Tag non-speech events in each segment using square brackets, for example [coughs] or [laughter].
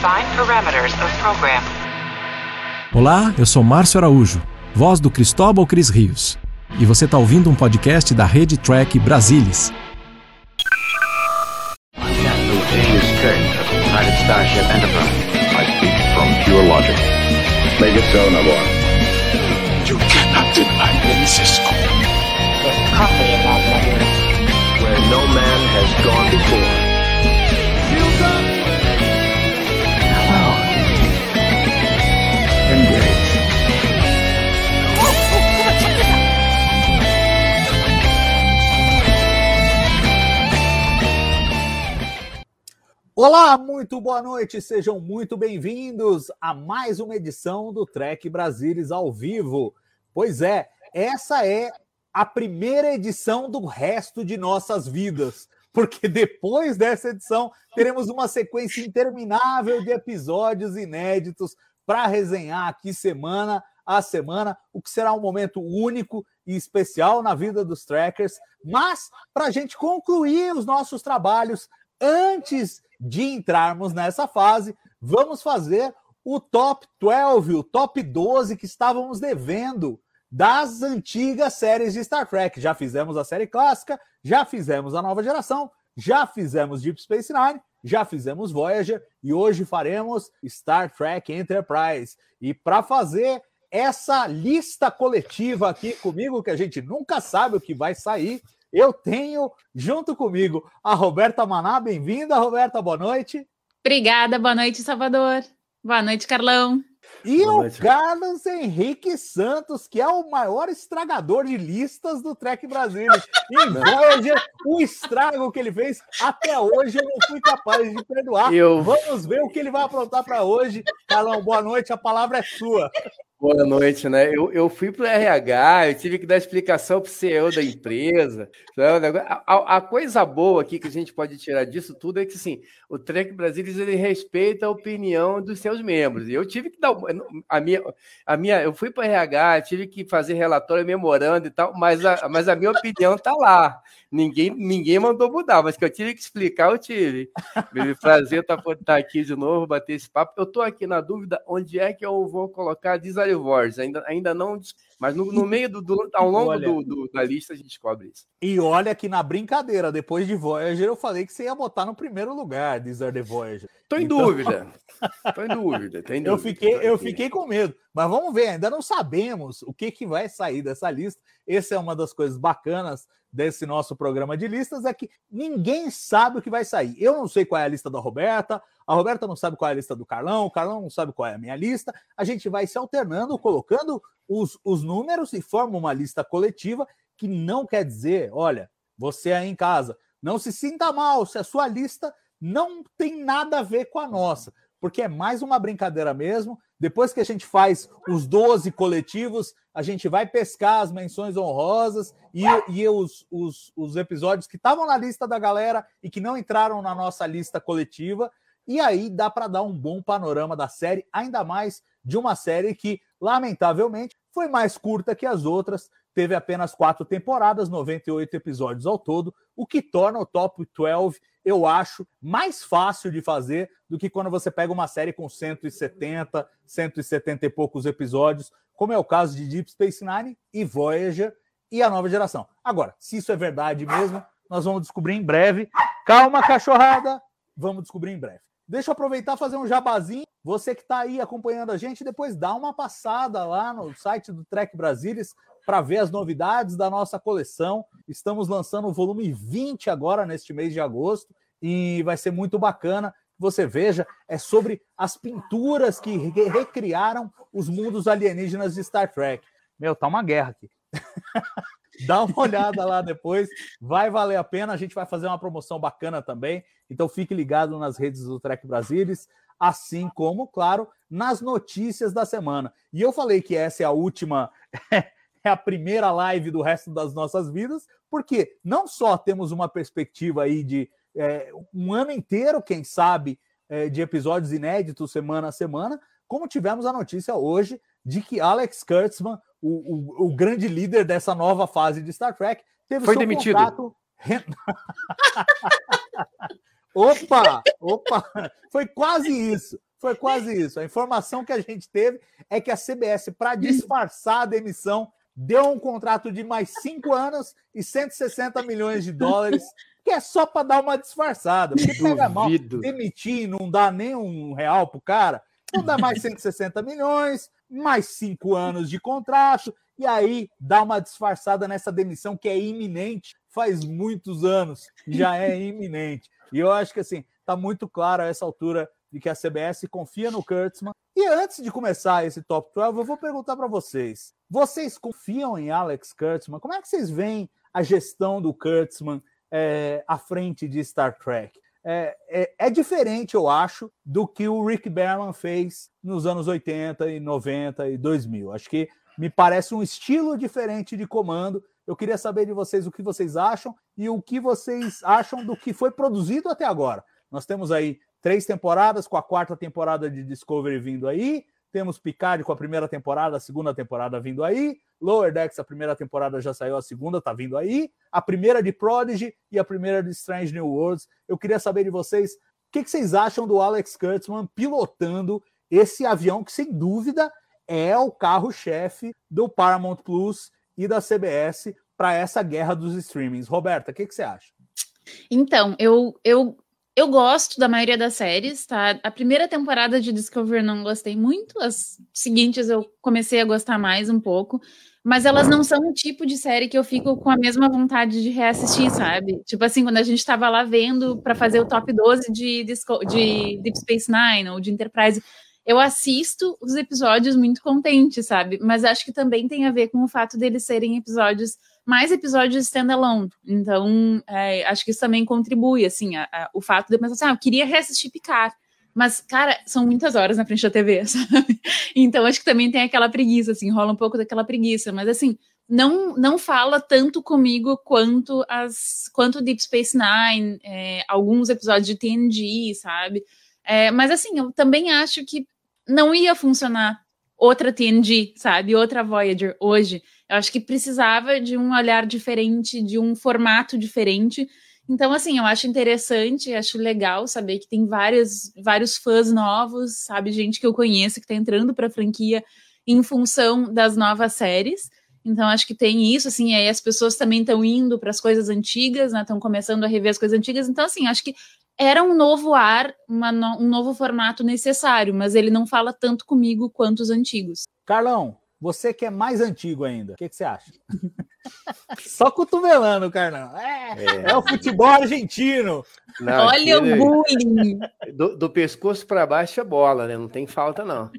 Define parameters of program. Olá, eu sou Márcio Araújo, voz do Cristóbal Cris Rios. E você está ouvindo um podcast da Rede Track Brasilis. Captain James Kirk of the United Starship Enterprise. I speak from pure logic. Make it so, Nabor. You cannot deny me, Cisco. There's coffee in that letter. Where no man has gone before. Olá, muito boa noite, sejam muito bem-vindos a mais uma edição do Trek Brasilis ao vivo. Pois é, essa é a primeira edição do resto de nossas vidas, porque depois dessa edição teremos uma sequência interminável de episódios inéditos para resenhar aqui semana a semana, o que será um momento único e especial na vida dos trackers. Mas, para a gente concluir os nossos trabalhos, antes de entrarmos nessa fase, vamos fazer o top 12, o top 12 que estávamos devendo das antigas séries de Star Trek. Já fizemos a série clássica, já fizemos a nova geração, já fizemos Deep Space Nine, já fizemos Voyager e hoje faremos Star Trek Enterprise. E para fazer essa lista coletiva aqui comigo, que a gente nunca sabe o que vai sair, eu tenho junto comigo a Roberta Maná. Bem-vinda, Roberta, boa noite. Obrigada, boa noite, Salvador. Boa noite, Carlão. E Boa o noite. Carlos Henrique Santos, que é o maior estragador de listas do Trek Brasil. [laughs] Em Voyager, o estrago que ele fez, até hoje eu não fui capaz de perdoar. Eu- Vamos ver o que ele vai aprontar para hoje. Carlão, boa noite, a palavra é sua. Boa noite, né? Eu, eu fui para o RH, eu tive que dar explicação para o CEO da empresa. negócio- A, a- a coisa boa aqui que a gente pode tirar disso tudo é que assim, o Trek Brasil ele respeita a opinião dos seus membros. Eu tive que dar a minha, a minha, eu fui para o RH, tive que fazer relatório, memorando e tal, mas a, mas a minha opinião está lá. Ninguém, ninguém mandou mudar, mas que eu tive que explicar, eu tive. Prazer estar estar aqui de novo, bater esse papo. Eu estou aqui na dúvida onde é que eu vou colocar Desire Wars. Ainda, ainda não, mas no, no meio do, do- ao longo Olha. do, do- da lista a gente descobre isso. E olha que na brincadeira, depois de Voyager, eu falei que você ia botar no primeiro lugar, Deezer the Voyager. Tô em Então- dúvida. [laughs] Tô em dúvida. Tô em Eu dúvida. fiquei, Tô eu fiquei com medo. Mas vamos ver, ainda não sabemos o que, que vai sair dessa lista. Essa é uma das coisas bacanas desse nosso programa de listas, é que ninguém sabe o que vai sair. Eu não sei qual é a lista da Roberta, a Roberta não sabe qual é a lista do Carlão, o Carlão não sabe qual é a minha lista. A gente vai se alternando, colocando os, os números e forma uma lista coletiva que não quer dizer, olha, você aí em casa, não se sinta mal se a sua lista não tem nada a ver com a nossa porque é mais uma brincadeira mesmo. Depois que a gente faz os 12 coletivos, a gente vai pescar as menções honrosas e, e os, os, os episódios que estavam na lista da galera e que não entraram na nossa lista coletiva. E aí dá para dar um bom panorama da série, ainda mais de uma série que, lamentavelmente, foi mais curta que as outras, teve apenas quatro temporadas, 98 episódios ao todo, o que torna o top 12, eu acho, mais fácil de fazer do que quando você pega uma série com 170, 170 e poucos episódios, como é o caso de Deep Space Nine e Voyager e a nova geração. Agora, se isso é verdade mesmo, nós vamos descobrir em breve. Calma, cachorrada, vamos descobrir em breve. Deixa eu aproveitar fazer um jabazinho. Você que está aí acompanhando a gente, depois dá uma passada lá no site do Trek Brasilis para ver as novidades da nossa coleção. Estamos lançando o volume 20 agora, neste mês de agosto, e vai ser muito bacana. Você veja, é sobre as pinturas que re- recriaram os mundos alienígenas de Star Trek. Meu, tá uma guerra aqui. [laughs] Dá uma olhada lá depois, vai valer a pena. A gente vai fazer uma promoção bacana também. Então fique ligado nas redes do Trek Brasilis, assim como, claro, nas notícias da semana. E eu falei que essa é a última, [laughs] é a primeira live do resto das nossas vidas, porque não só temos uma perspectiva aí de é, um ano inteiro, quem sabe, é, de episódios inéditos semana a semana, como tivemos a notícia hoje de que Alex Kurtzman, o, o, o grande líder dessa nova fase de Star Trek, teve Foi seu demitido. contrato. [laughs] opa, opa, foi quase isso. Foi quase isso. A informação que a gente teve é que a CBS, para disfarçar a demissão, deu um contrato de mais cinco anos e 160 milhões de dólares, que é só para dar uma disfarçada. Porque pega mal, demitir e não dá nem um real pro cara, não dá mais 160 milhões, mais cinco anos de contrato, e aí dá uma disfarçada nessa demissão que é iminente, faz muitos anos, já é [laughs] iminente. E eu acho que assim, tá muito claro a essa altura de que a CBS confia no Kurtzman. E antes de começar esse top 12, eu vou perguntar para vocês: vocês confiam em Alex Kurtzman? Como é que vocês veem a gestão do Kurtzman é, à frente de Star Trek? É, é, é, diferente, eu acho, do que o Rick Berman fez nos anos 80 e 90 e 2000. Acho que me parece um estilo diferente de comando. Eu queria saber de vocês o que vocês acham e o que vocês acham do que foi produzido até agora. Nós temos aí três temporadas, com a quarta temporada de Discovery vindo aí. Temos Picard com a primeira temporada, a segunda temporada vindo aí. Lower Decks, a primeira temporada já saiu, a segunda tá vindo aí. A primeira de Prodigy e a primeira de Strange New Worlds. Eu queria saber de vocês o que, que vocês acham do Alex Kurtzman pilotando esse avião que, sem dúvida, é o carro-chefe do Paramount Plus e da CBS para essa guerra dos streamings. Roberta, o que, que você acha? Então, eu, eu eu gosto da maioria das séries, tá? A primeira temporada de Discovery não gostei muito, as seguintes eu comecei a gostar mais um pouco, mas elas não são o tipo de série que eu fico com a mesma vontade de reassistir, sabe? Tipo assim, quando a gente tava lá vendo para fazer o top 12 de, Disco, de Deep Space Nine ou de Enterprise, eu assisto os episódios muito contente, sabe? Mas acho que também tem a ver com o fato deles serem episódios mais episódios standalone. Então, é, acho que isso também contribui, assim, a, a, o fato de eu pensar assim, ah, eu queria reassistir Picard. Mas, cara, são muitas horas na frente da TV, [laughs] sabe? Então, acho que também tem aquela preguiça, assim, rola um pouco daquela preguiça. Mas, assim, não, não fala tanto comigo quanto as quanto Deep Space Nine, é, alguns episódios de TNG, sabe? É, mas, assim, eu também acho que não ia funcionar outra TNG, sabe? Outra Voyager hoje. Eu acho que precisava de um olhar diferente, de um formato diferente. Então, assim, eu acho interessante, acho legal saber que tem vários, vários fãs novos, sabe? Gente que eu conheço que está entrando para a franquia em função das novas séries. Então, acho que tem isso, assim, aí as pessoas também estão indo para as coisas antigas, né? Estão começando a rever as coisas antigas. Então, assim, acho que era um novo ar, no, um novo formato necessário, mas ele não fala tanto comigo quanto os antigos. Carlão, você que é mais antigo ainda, o que, que você acha? [laughs] Só cotovelando, Carlão. É, é. é o futebol argentino. Não, Olha o bullying. Do, do pescoço para baixo é bola, né? Não tem falta, não.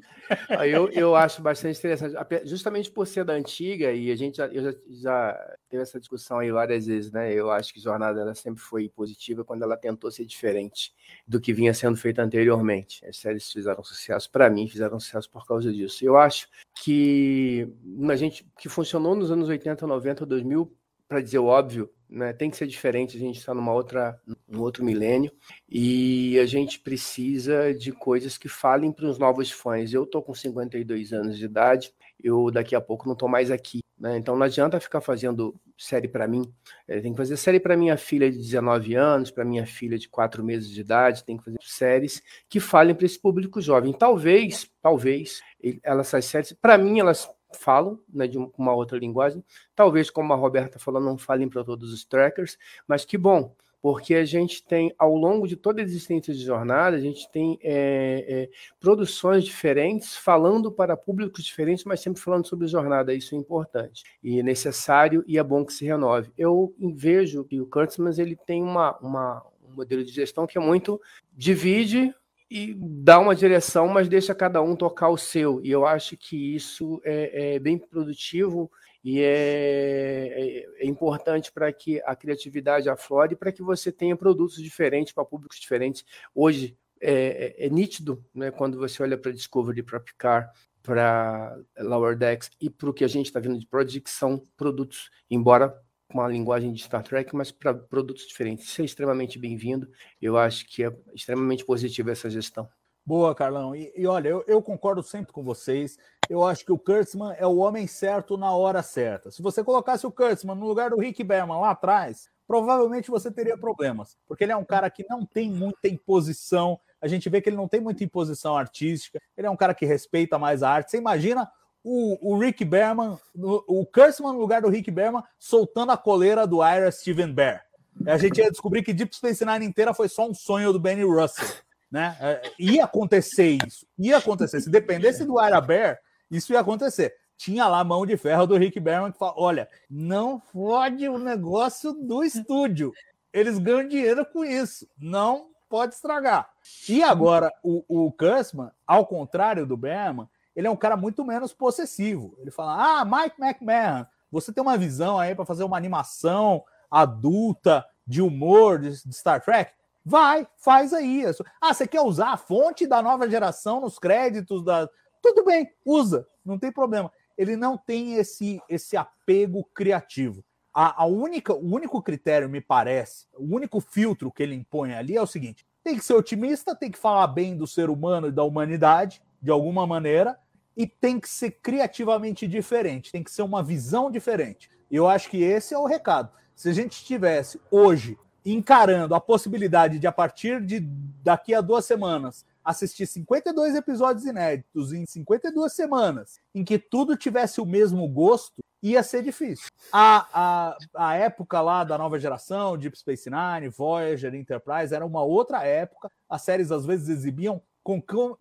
Eu, eu acho bastante interessante, justamente por ser da antiga, e a gente já, eu já, já teve essa discussão aí várias vezes, né? Eu acho que Jornada ela sempre foi positiva quando ela tentou ser diferente do que vinha sendo feito anteriormente. As séries fizeram sucesso, para mim, fizeram sucesso por causa disso. Eu acho que a gente que funcionou nos anos 80, 90, 2000, para dizer o óbvio, né? Tem que ser diferente, a gente está numa outra, num outro milênio e a gente precisa de coisas que falem para os novos fãs. Eu tô com 52 anos de idade, eu daqui a pouco não tô mais aqui, né? Então não adianta ficar fazendo série para mim. É, tem que fazer série para minha filha de 19 anos, para minha filha de 4 meses de idade, tem que fazer séries que falem para esse público jovem. Talvez, talvez, essas séries, para mim elas falam, né, de uma outra linguagem. Talvez, como a Roberta falou, não falem para todos os trackers, mas que bom, porque a gente tem, ao longo de toda a existência de jornada, a gente tem é, é, produções diferentes, falando para públicos diferentes, mas sempre falando sobre jornada. Isso é importante e é necessário e é bom que se renove. Eu vejo que o Kurtzman ele tem uma, uma, um modelo de gestão que é muito divide e dá uma direção, mas deixa cada um tocar o seu. E eu acho que isso é, é bem produtivo e é, é, é importante para que a criatividade aflore e para que você tenha produtos diferentes para públicos diferentes. Hoje é, é, é nítido, né, quando você olha para Discovery, para Picard, para Lower Decks e para o que a gente está vendo de Project, que são produtos, embora com uma linguagem de Star Trek, mas para produtos diferentes. Isso é extremamente bem-vindo. Eu acho que é extremamente positiva essa gestão. Boa, Carlão. E, e olha, eu, eu, concordo sempre com vocês. Eu acho que o Kurtzman é o homem certo na hora certa. Se você colocasse o Kurtzman no lugar do Rick Berman lá atrás, provavelmente você teria problemas, porque ele é um cara que não tem muita imposição a gente vê que ele não tem muita imposição artística, ele é um cara que respeita mais a arte. Você imagina o, o Rick Berman, o, Kurtzman no lugar do Rick Berman, soltando a coleira do Ira Steven Bear. A gente ia descobrir que Deep Space Nine inteira foi só um sonho do Benny Russell. Né? É, ia acontecer isso. Ia acontecer. Se dependesse do Ira Bear, isso ia acontecer. Tinha lá a mão de ferro do Rick Berman que fala: olha, não fode o negócio do estúdio. Eles ganham dinheiro com isso. Não pode estragar. E agora, o, o Kurtzman, ao contrário do Berman, ele é um cara muito menos possessivo. Ele fala: Ah, Mike McMahon, você tem uma visão aí para fazer uma animação adulta de humor de, de, Star Trek? Vai, faz aí. Ah, você quer usar a fonte da nova geração nos créditos da. Tudo bem, usa, não tem problema. Ele não tem esse, esse apego criativo. A, a única, o único critério, me parece, o único filtro que ele impõe ali é o seguinte: tem que ser otimista, tem que falar bem do ser humano e da humanidade, de alguma maneira, e tem que ser criativamente diferente, tem que ser uma visão diferente. Eu acho que esse é o recado. Se a gente estivesse hoje encarando a possibilidade de, a partir de daqui a duas semanas, assistir 52 episódios inéditos em 52 semanas, em que tudo tivesse o mesmo gosto, ia ser difícil. A, a, a época lá da nova geração, Deep Space Nine, Voyager, Enterprise, era uma outra época. As séries às vezes exibiam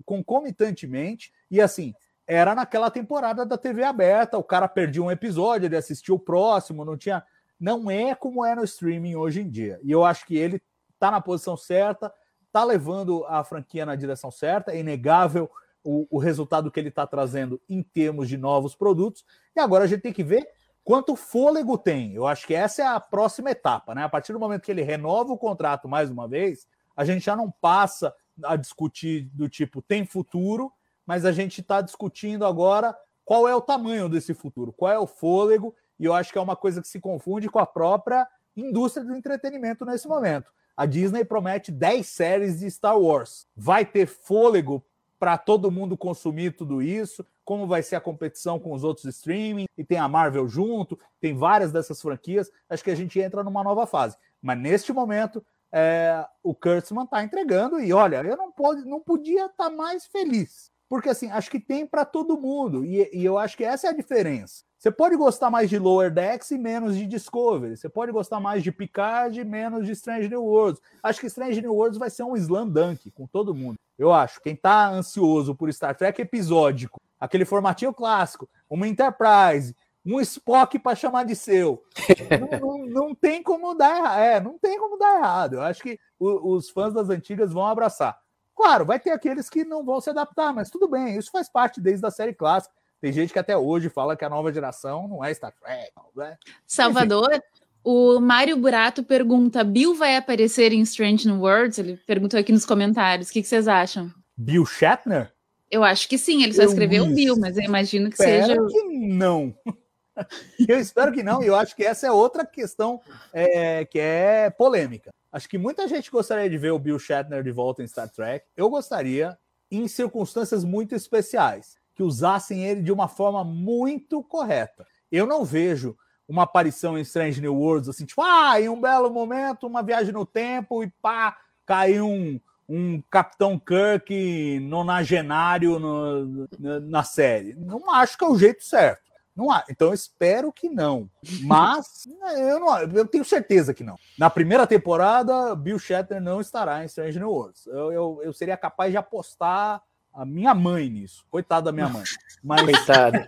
concomitantemente, e assim, era naquela temporada da TV aberta, o cara perdia um episódio, ele assistia o próximo, não tinha. Não é como é no streaming hoje em dia. E eu acho que ele tá na posição certa, tá levando a franquia na direção certa, é inegável o, o resultado que ele está trazendo em termos de novos produtos. E agora a gente tem que ver quanto fôlego tem. Eu acho que essa é a próxima etapa, né? A partir do momento que ele renova o contrato mais uma vez, a gente já não passa a discutir do tipo tem futuro, mas a gente está discutindo agora qual é o tamanho desse futuro, qual é o fôlego, e eu acho que é uma coisa que se confunde com a própria indústria do entretenimento nesse momento. A Disney promete 10 séries de Star Wars. Vai ter fôlego para todo mundo consumir tudo isso? Como vai ser a competição com os outros streaming? E tem a Marvel junto, tem várias dessas franquias. Acho que a gente entra numa nova fase. Mas neste momento, é, o Kurtzman está entregando e olha, eu não, pode, não podia estar tá mais feliz. Porque assim, acho que tem para todo mundo. E, e, eu acho que essa é a diferença. Você pode gostar mais de Lower Decks e menos de Discovery. Você pode gostar mais de Picard e menos de Strange New Worlds. Acho que Strange New Worlds vai ser um slam dunk com todo mundo. Eu acho. Quem tá ansioso por Star Trek episódico, aquele formatinho clássico, uma Enterprise, um Spock para chamar de seu. [laughs] não, não, não, tem como dar errado. É, não tem como dar errado. Eu acho que o, os fãs das antigas vão abraçar. Claro, vai ter aqueles que não vão se adaptar, mas tudo bem, isso faz parte desde a série clássica. Tem gente que até hoje fala que a nova geração não é Star Trek. Né? Salvador, Enfim. o Mário Burato pergunta: Bill vai aparecer em Strange New Worlds? Ele perguntou aqui nos comentários. O que, que vocês acham? Bill Shatner? Eu acho que sim, ele só eu escreveu o Bill, mas eu imagino que seja. Que não. [laughs] eu espero que não, e eu acho que essa é outra questão é, que é polêmica. Acho que muita gente gostaria de ver o Bill Shatner de volta em Star Trek. Eu gostaria, em circunstâncias muito especiais que usassem ele de uma forma muito correta. Eu não vejo uma aparição em Strange New Worlds assim, tipo, ah, em um belo momento, uma viagem no tempo e pá, caiu um, um Capitão Kirk nonagenário no, na série. Não acho que é o jeito certo. Não há. Então eu espero que não. Mas [laughs] eu, não, eu tenho certeza que não. Na primeira temporada, Bill Shatner não estará em Strange New Worlds. Eu, eu, eu seria capaz de apostar a minha mãe nisso. Coitada da minha mãe. Mas... Coitada.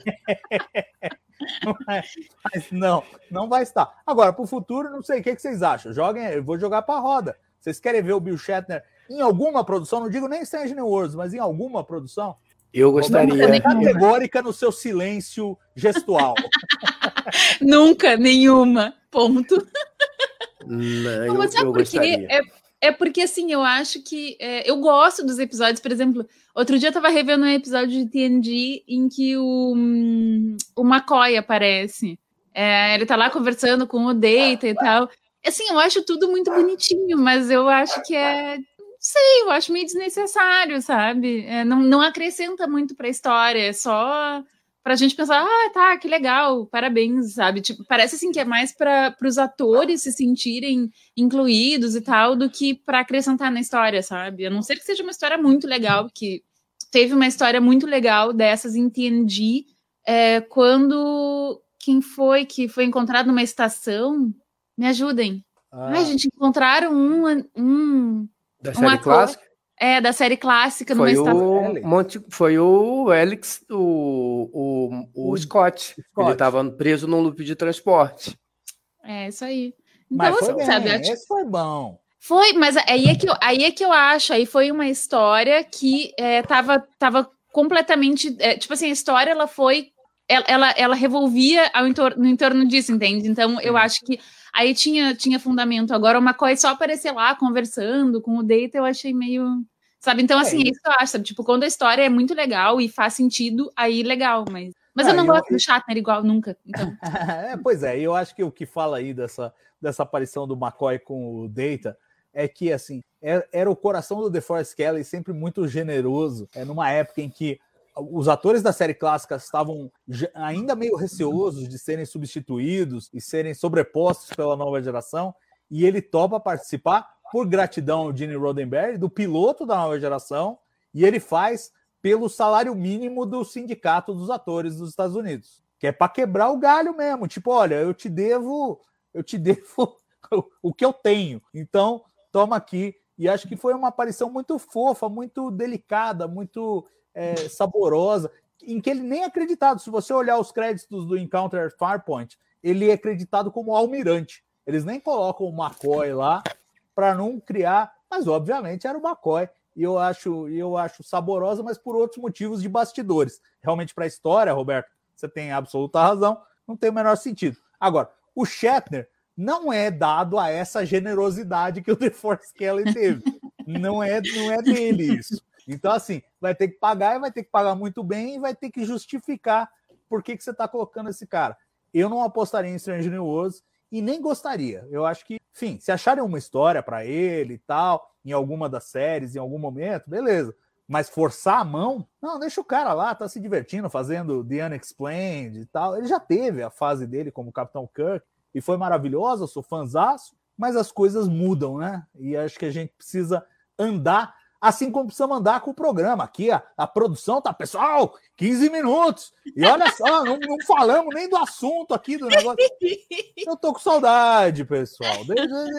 [laughs] mas não, não vai estar. Agora, para o futuro, não sei o que, que vocês acham. Joguem, eu vou jogar para a roda. Vocês querem ver o Bill Shatner em alguma produção? Não digo nem Strange New Worlds, mas em alguma produção? Eu gostaria. Categórica no seu silêncio gestual. [laughs] Nunca, nenhuma. Ponto. Não, eu, mas sabe eu por quê? É, é porque, assim, eu acho que. É, eu gosto dos episódios, por exemplo. Outro dia eu tava revendo um episódio de TNG em que o, o McCoy aparece. É, ele tá lá conversando com o Data e tal. Assim, eu acho tudo muito bonitinho, mas eu acho que é. Não sei, eu acho meio desnecessário, sabe? É, não, não acrescenta muito pra história, é só pra gente pensar, ah, tá, que legal, parabéns, sabe? Tipo, parece assim que é mais para os atores se sentirem incluídos e tal, do que para acrescentar na história, sabe? A não ser que seja uma história muito legal, que teve uma história muito legal dessas em TNG, é, quando quem foi que foi encontrado numa estação? Me ajudem. Ah. Ai, gente, encontraram um, um, da um série ator, clássica? É, da série clássica foi o Monte, Foi o Alex, o, o, o, o Scott. Scott. Ele estava preso num loop de transporte. É, isso aí. Então, mas foi sabe, bem, esse foi bom. Foi, mas aí é que eu, aí é que eu acho, aí foi uma história que é, tava, tava completamente, é, tipo assim, a história ela foi, ela, ela, ela revolvia ao entorno, no entorno disso, entende? Então eu acho que aí tinha, tinha fundamento. Agora o McCoy só aparecer lá conversando com o Data, eu achei meio Sabe? Então, assim, é, isso eu acho, sabe? Tipo, quando a história é muito legal e faz sentido, aí legal, mas. Mas ah, eu não gosto eu... do Shatner igual nunca. Então. [laughs] é, pois é, eu acho que o que fala aí dessa, dessa aparição do McCoy com o Data é que, assim, era, é, era o coração do DeForest Kelly sempre muito generoso. É numa época em que os atores da série clássica estavam ainda meio receosos de serem substituídos e serem sobrepostos pela nova geração, e ele topa participar por gratidão ao Gene Roddenberry, do piloto da nova geração, e ele faz pelo salário mínimo do sindicato dos atores dos Estados Unidos, que é para quebrar o galho mesmo, tipo, olha, eu te devo, eu te [laughs] devo o que eu tenho. Então, toma aqui. E acho que foi uma aparição muito fofa, muito delicada, muito é, saborosa, em que ele nem é acreditado. Se você olhar os créditos do Encounter Farpoint, ele é acreditado como almirante. Eles nem colocam o McCoy lá, para não criar, mas obviamente era o McCoy e eu acho, eu acho saborosa, mas por outros motivos de bastidores. Realmente para a história, Roberto, você tem absoluta razão, não tem o menor sentido. Agora, o Shatner não é dado a essa generosidade que o Force Kelly teve. não é, não é dele isso. Então, assim, vai ter que pagar e vai ter que pagar muito bem e vai ter que justificar por que, que você está colocando esse cara. Eu não apostaria em Strange New Worlds e nem gostaria. Eu acho que, enfim, se acharem uma história para ele e tal, em alguma das séries, em algum momento, beleza. Mas forçar a mão, não, deixa o cara lá, tá se divertindo, fazendo The Unexplained e tal. Ele já teve a fase dele como Capitão Kirk e foi maravilhosa, sou fãzaço, mas as coisas mudam, né? E acho que a gente precisa andar assim como precisa mandar com o programa. Aqui a, a produção tá, pessoal, 15 minutos. E olha só, não, não, falamos nem do assunto aqui do negócio. [laughs] Eu tô com saudade, pessoal.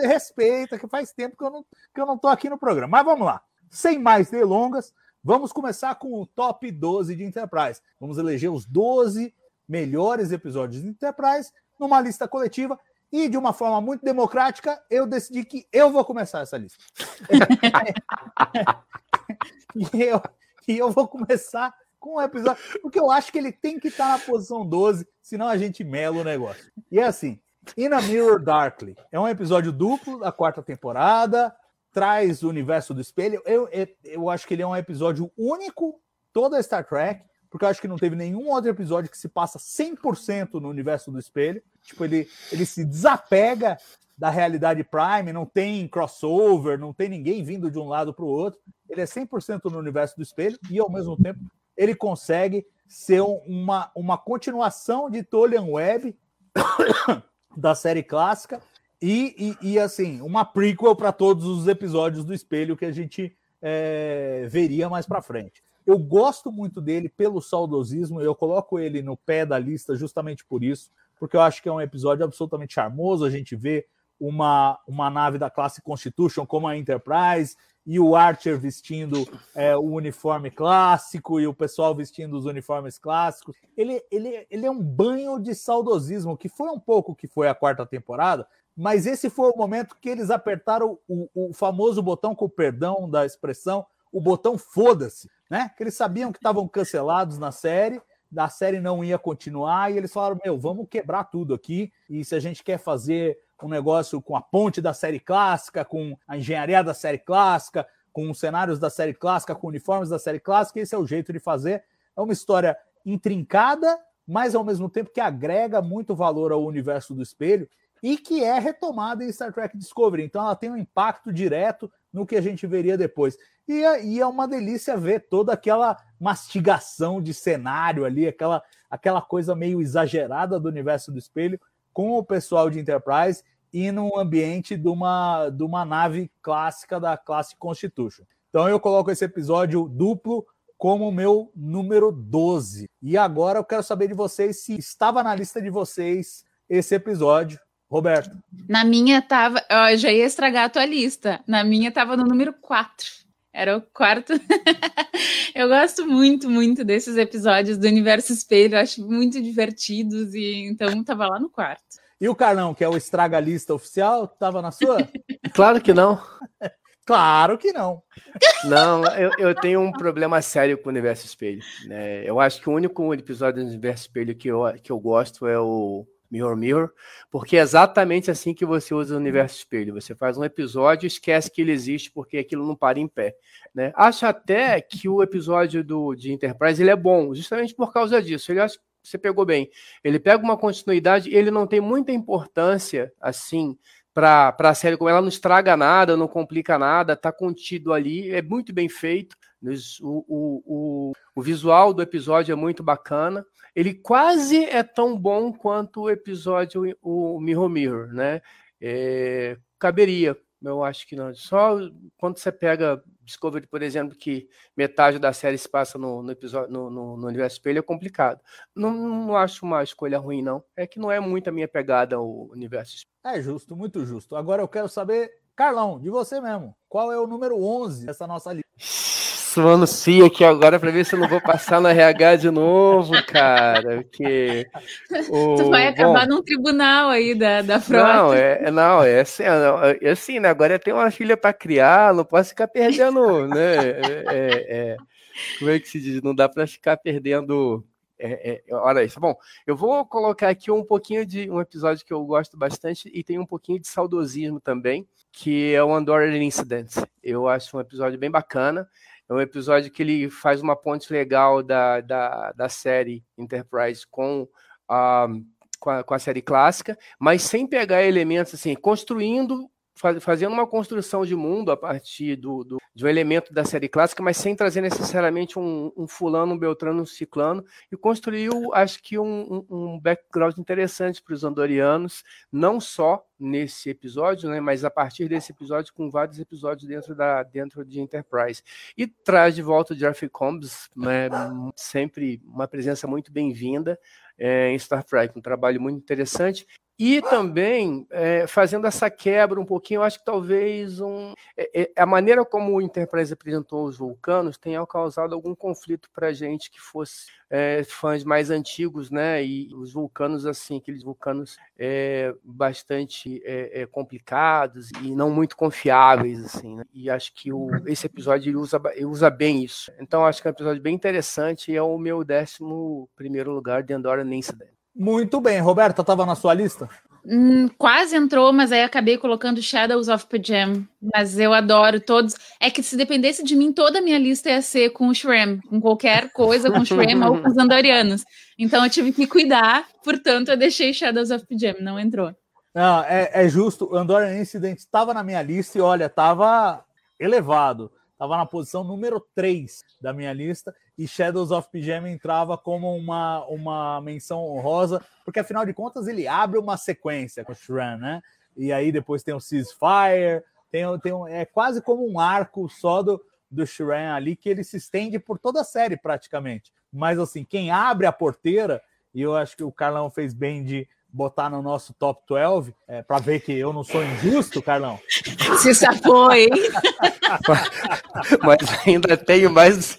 Respeita, que faz tempo que eu, não, que eu não tô aqui no programa. Mas vamos lá. Sem mais delongas, vamos começar com o top 12 de Enterprise. Vamos eleger os 12 melhores episódios de Enterprise numa lista coletiva e de uma forma muito democrática, eu decidi que eu vou começar essa lista. [laughs] e, eu, e eu vou começar com um episódio, porque eu acho que ele tem que estar na posição 12, senão a gente mela o negócio. E é assim: In a Mirror Darkly é um episódio duplo da quarta temporada, traz o universo do espelho. Eu, eu, eu acho que ele é um episódio único, toda Star Trek porque eu acho que não teve nenhum outro episódio que se passa 100% no universo do espelho. Tipo, ele, ele se desapega da realidade Prime, não tem crossover, não tem ninguém vindo de um lado para o outro. Ele é 100% no universo do espelho e, ao mesmo tempo, ele consegue ser uma, uma continuação de Tolian Web [coughs] da série clássica e, e, e assim, uma prequel para todos os episódios do espelho que a gente é, veria mais para frente. Eu gosto muito dele pelo saudosismo, eu coloco ele no pé da lista justamente por isso, porque eu acho que é um episódio absolutamente charmoso. A gente vê uma, uma nave da classe Constitution como a Enterprise e o Archer vestindo é, o uniforme clássico e o pessoal vestindo os uniformes clássicos. Ele, ele, ele é um banho de saudosismo, que foi um pouco que foi a quarta temporada, mas esse foi o momento que eles apertaram o, o famoso botão com perdão da expressão, o botão foda-se né? Que eles sabiam que estavam cancelados na série, da série não ia continuar, e eles falaram: meu, vamos quebrar tudo aqui. E se a gente quer fazer um negócio com a ponte da série clássica, com a engenharia da série clássica, com os cenários da série clássica, com uniformes da série clássica, esse é o jeito de fazer. É uma história intrincada, mas ao mesmo tempo que agrega muito valor ao universo do espelho e que é retomada em Star Trek Discovery. Então ela tem um impacto direto no que a gente veria depois. E, e é uma delícia ver toda aquela mastigação de cenário ali, aquela, aquela coisa meio exagerada do universo do espelho com o pessoal de Enterprise e no ambiente de uma, de uma nave clássica da classe Constitution. Então eu coloco esse episódio duplo como meu número 12. E agora eu quero saber de vocês se estava na lista de vocês esse episódio. Roberto. Na minha tava. Ó, já ia estragar a tua lista. Na minha tava no número 4. Era o quarto. [laughs] eu gosto muito, muito desses episódios do Universo Espelho. Eu acho muito divertidos. E então tava lá no quarto. E o Carlão, que é o estraga lista oficial, tava na sua? [laughs] claro que não. [laughs] Claro que não. Não, eu, eu tenho um problema sério com o Universo Espelho. Né? Eu acho que o único episódio do Universo Espelho que eu, que eu gosto é o Mirror Mirror, porque é exatamente assim que você usa o Universo Espelho. Você faz um episódio e esquece que ele existe porque aquilo não para em pé. Né? Acho até que o episódio do, de Enterprise ele é bom, justamente por causa disso. Ele acho você pegou bem. Ele pega uma continuidade, ele não tem muita importância assim para a série, como ela não estraga nada, não complica nada, está contido ali, é muito bem feito. O, o, o, o, visual do episódio é muito bacana. Ele quase é tão bom quanto o episódio o Mirror Mirror, né? É, caberia, eu acho que não. Só quando você pega Discovery, por exemplo, que metade da série se passa no, no episódio no, no, no, universo espelho, é complicado. Não, não acho uma escolha ruim, não. É que não é muito a minha pegada o universo espelho. É justo, muito justo. Agora eu quero saber, Carlão, de você mesmo. Qual é o número 11 dessa nossa lista? [laughs] Suando sim aqui agora para ver se eu não vou passar no RH de novo, cara. Porque o... [laughs] Tu vai acabar Bom, num tribunal aí da, da frota. Não, é, não, é assim, é, é assim, né? Agora eu tenho uma filha para criar, não posso ficar perdendo, né? É, é, é, como é que se diz? Não dá para ficar perdendo é, é, olha isso. Bom, eu vou colocar aqui um pouquinho de um episódio que eu gosto bastante e tem um pouquinho de saudosismo também, que é o Andorian Incident. Eu acho um episódio bem bacana. É um episódio que ele faz uma ponte legal da, da, da série Enterprise com a, com a, com a série clássica, mas sem pegar elementos assim, construindo fazendo uma construção de mundo a partir do, do, de um elemento da série clássica, mas sem trazer necessariamente um, um fulano, um beltrano, um ciclano, e construiu, acho que, um, um background interessante para os andorianos, não só nesse episódio, né, mas a partir desse episódio, com vários episódios dentro, da, dentro de Enterprise. E traz de volta o Jeffrey Combs, né, sempre uma presença muito bem-vinda, é, em Star Trek, um trabalho muito interessante. E também é, fazendo essa quebra um pouquinho, eu acho que talvez um, é, a maneira como o Enterprise apresentou os vulcanos tenha causado algum conflito para gente que fosse é, fãs mais antigos, né? E os vulcanos, assim, aqueles vulcanos bastante complicados e não muito confiáveis, assim. Né? E acho que o, esse episódio usa, usa bem isso. Então, acho que é um episódio bem interessante e é o meu décimo primeiro lugar de Andorra Incident. Muito bem. Roberta, estava na sua lista? Hum, quase entrou, mas aí acabei colocando Shadows of Pajam. Mas eu adoro todos. É que se dependesse de mim, toda a minha lista ia ser com o Shrem, com qualquer coisa com o Shrem ou com os Andorianos. Então eu tive que cuidar, portanto eu deixei Shadows of Pajam, não entrou. Não, é, é justo. O Andorian Incident estava na minha lista e olha, estava elevado estava na posição número 3 da minha lista e Shadows of Pijama entrava como uma, uma menção honrosa, porque afinal de contas ele abre uma sequência com o Shran, né? E aí depois tem o Ceasefire, tem, tem um, é quase como um arco só do, do Shran ali, que ele se estende por toda a série praticamente. Mas assim, quem abre a porteira, e eu acho que o Carlão fez bem de botar no nosso top 12 é, para ver que eu não sou injusto, Carlão. Se safou, hein? [laughs] Mas ainda tenho mais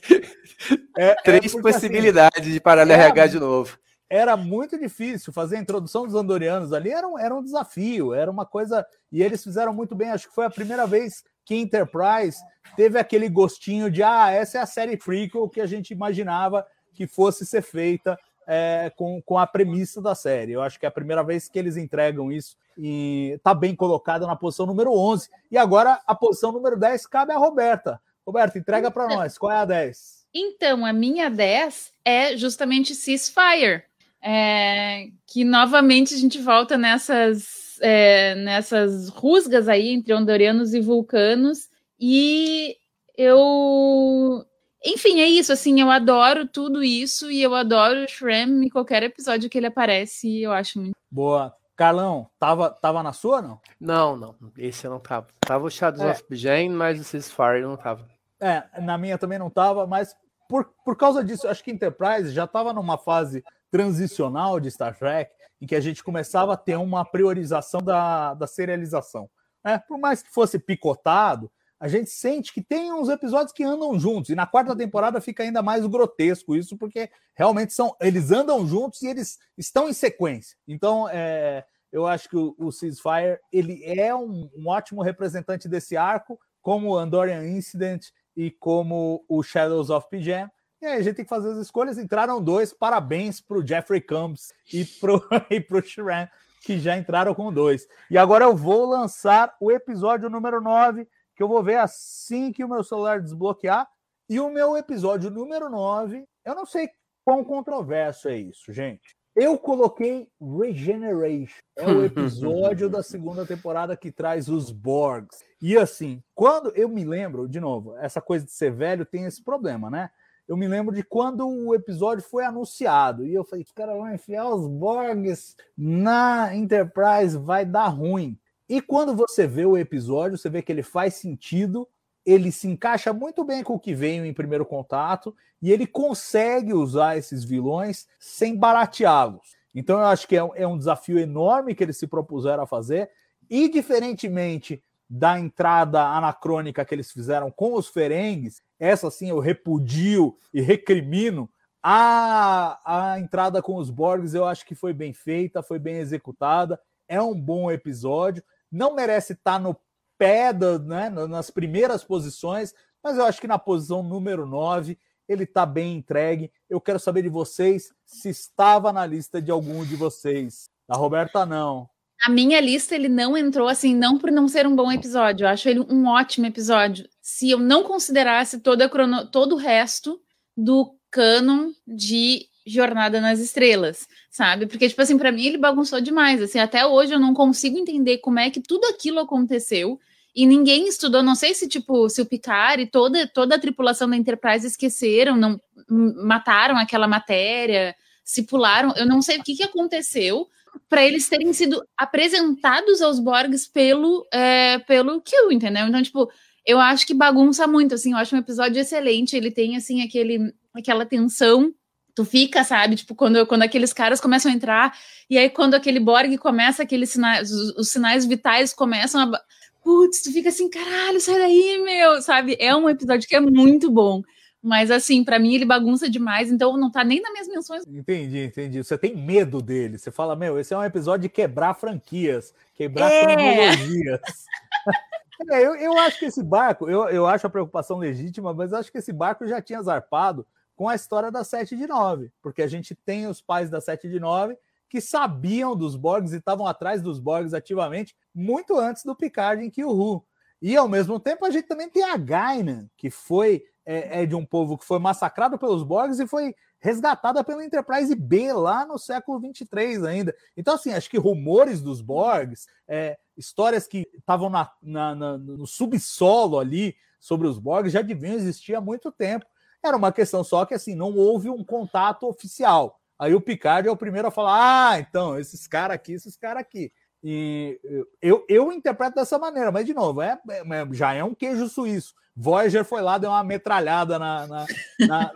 é, é três é possibilidades assim, de parar no RH de novo. Era muito difícil fazer a introdução dos andorianos ali, era um, era um desafio, era uma coisa. E eles fizeram muito bem. Acho que foi a primeira vez que Enterprise teve aquele gostinho de ah, essa é a série prequel que a gente imaginava que fosse ser feita é, com, com a premissa da série. Eu acho que é a primeira vez que eles entregam isso e está bem colocado na posição número 11. E agora a posição número 10 cabe a Roberta. Roberta, entrega para nós. Qual é a 10? Então, a minha 10 é justamente Ceasefire. É, que novamente a gente volta nessas, é, nessas rusgas aí entre ondorianos e vulcanos. E eu enfim, é isso, assim, eu adoro tudo isso e eu adoro o Shrem em qualquer episódio que ele aparece, eu acho muito. Boa. Carlão, tava, tava na sua, não? Não, não, esse eu não tava. Tava o Shadows É. of Jane, mas o Ceasefire não tava. É, na minha também não tava, mas por, por causa disso, acho que Enterprise já estava numa fase transicional de Star Trek, em que a gente começava a ter uma priorização da, da serialização. né? Por mais que fosse picotado, a gente sente que tem uns episódios que andam juntos, e na quarta temporada fica ainda mais grotesco isso, porque realmente são eles andam juntos e eles estão em sequência. Então, é, eu acho que o, o Ceasefire ele é um, um ótimo representante desse arco, como o Andorian Incident e como o Shadows of Pijam. E aí a gente tem que fazer as escolhas. Entraram dois, parabéns para o Jeffrey Combs e para [laughs] pro Shiran, que já entraram com dois. E agora eu vou lançar o episódio número 9, que eu vou ver assim que o meu celular desbloquear. E o meu episódio número 9, eu não sei quão controverso é isso, gente. Eu coloquei Regeneration. É o [laughs] episódio da segunda temporada que traz os Borgs. E assim, quando eu me lembro, de novo, essa coisa de ser velho tem esse problema, né? Eu me lembro de quando o episódio foi anunciado. E eu falei, cara, vão enfiar os Borgs na Enterprise, vai dar ruim. E quando você vê o episódio, você vê que ele faz sentido, ele se encaixa muito bem com o que veio em primeiro contato e ele consegue usar esses vilões sem barateá-los. Então eu acho que é um, é um desafio enorme que eles se propuseram a fazer. E diferentemente da entrada anacrônica que eles fizeram com os Ferengues, essa sim eu repudio e recrimino. A, a entrada com os Borgs eu acho que foi bem feita, foi bem executada, é um bom episódio. Não merece estar no pé, né, nas primeiras posições, mas eu acho que na posição número 9 ele está bem entregue. Eu quero saber de vocês se estava na lista de algum de vocês. Da Roberta, não. A minha lista ele não entrou assim, não por não ser um bom episódio. Eu acho ele um ótimo episódio. Se eu não considerasse toda crono... todo o resto do canon de Jornada nas Estrelas, sabe? Porque, tipo assim, para mim ele bagunçou demais. Assim, até hoje eu não consigo entender como é que tudo aquilo aconteceu e ninguém estudou. Não sei se, tipo, se o Picard e toda, toda a tripulação da Enterprise esqueceram, não mataram aquela matéria, se pularam. Eu não sei o que, que aconteceu para eles terem sido apresentados aos Borgs pelo, é, pelo Q, entendeu? Então, tipo, eu acho que bagunça muito, assim, eu acho um episódio excelente, ele tem, assim, aquele, aquela tensão, tu fica, sabe, tipo, quando, quando aqueles caras começam a entrar, e aí quando aquele Borg começa, aqueles sinais, os, os sinais vitais começam a... Putz, tu fica assim, caralho, sai daí, meu, sabe? É um episódio que é muito bom. Mas assim, para mim ele bagunça demais, então não tá nem nas minhas menções. Entendi, entendi. Você tem medo dele. Você fala, meu, esse é um episódio de quebrar franquias, quebrar É. cronologias. [laughs] É, eu, eu acho que esse barco, eu, eu acho a preocupação legítima, mas eu acho que esse barco já tinha zarpado com a história da 7 de 9, porque a gente tem os pais da 7 de 9 que sabiam dos Borgs e estavam atrás dos Borgs ativamente muito antes do Picard em Kill E ao mesmo tempo a gente também tem a Guinan, que foi é, é de um povo que foi massacrado pelos Borgs e foi resgatada pela Enterprise B lá no século 23 ainda. Então, assim, acho que rumores dos Borgs, é, histórias que estavam na, na, na, no subsolo ali sobre os Borgs já deviam existir há muito tempo. Era uma questão só que, assim, não houve um contato oficial. Aí o Picard é o primeiro a falar: ah, então, esses caras aqui, esses caras aqui. E eu, eu interpreto dessa maneira, mas de novo, é, é, já é um queijo suíço. Voyager foi lá, deu uma metralhada na, na, na,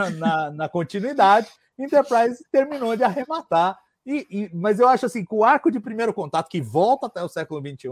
[laughs] na, na continuidade, Enterprise terminou de arrematar. E, e, mas eu acho assim, com o arco de primeiro contato, que volta até o século XXI,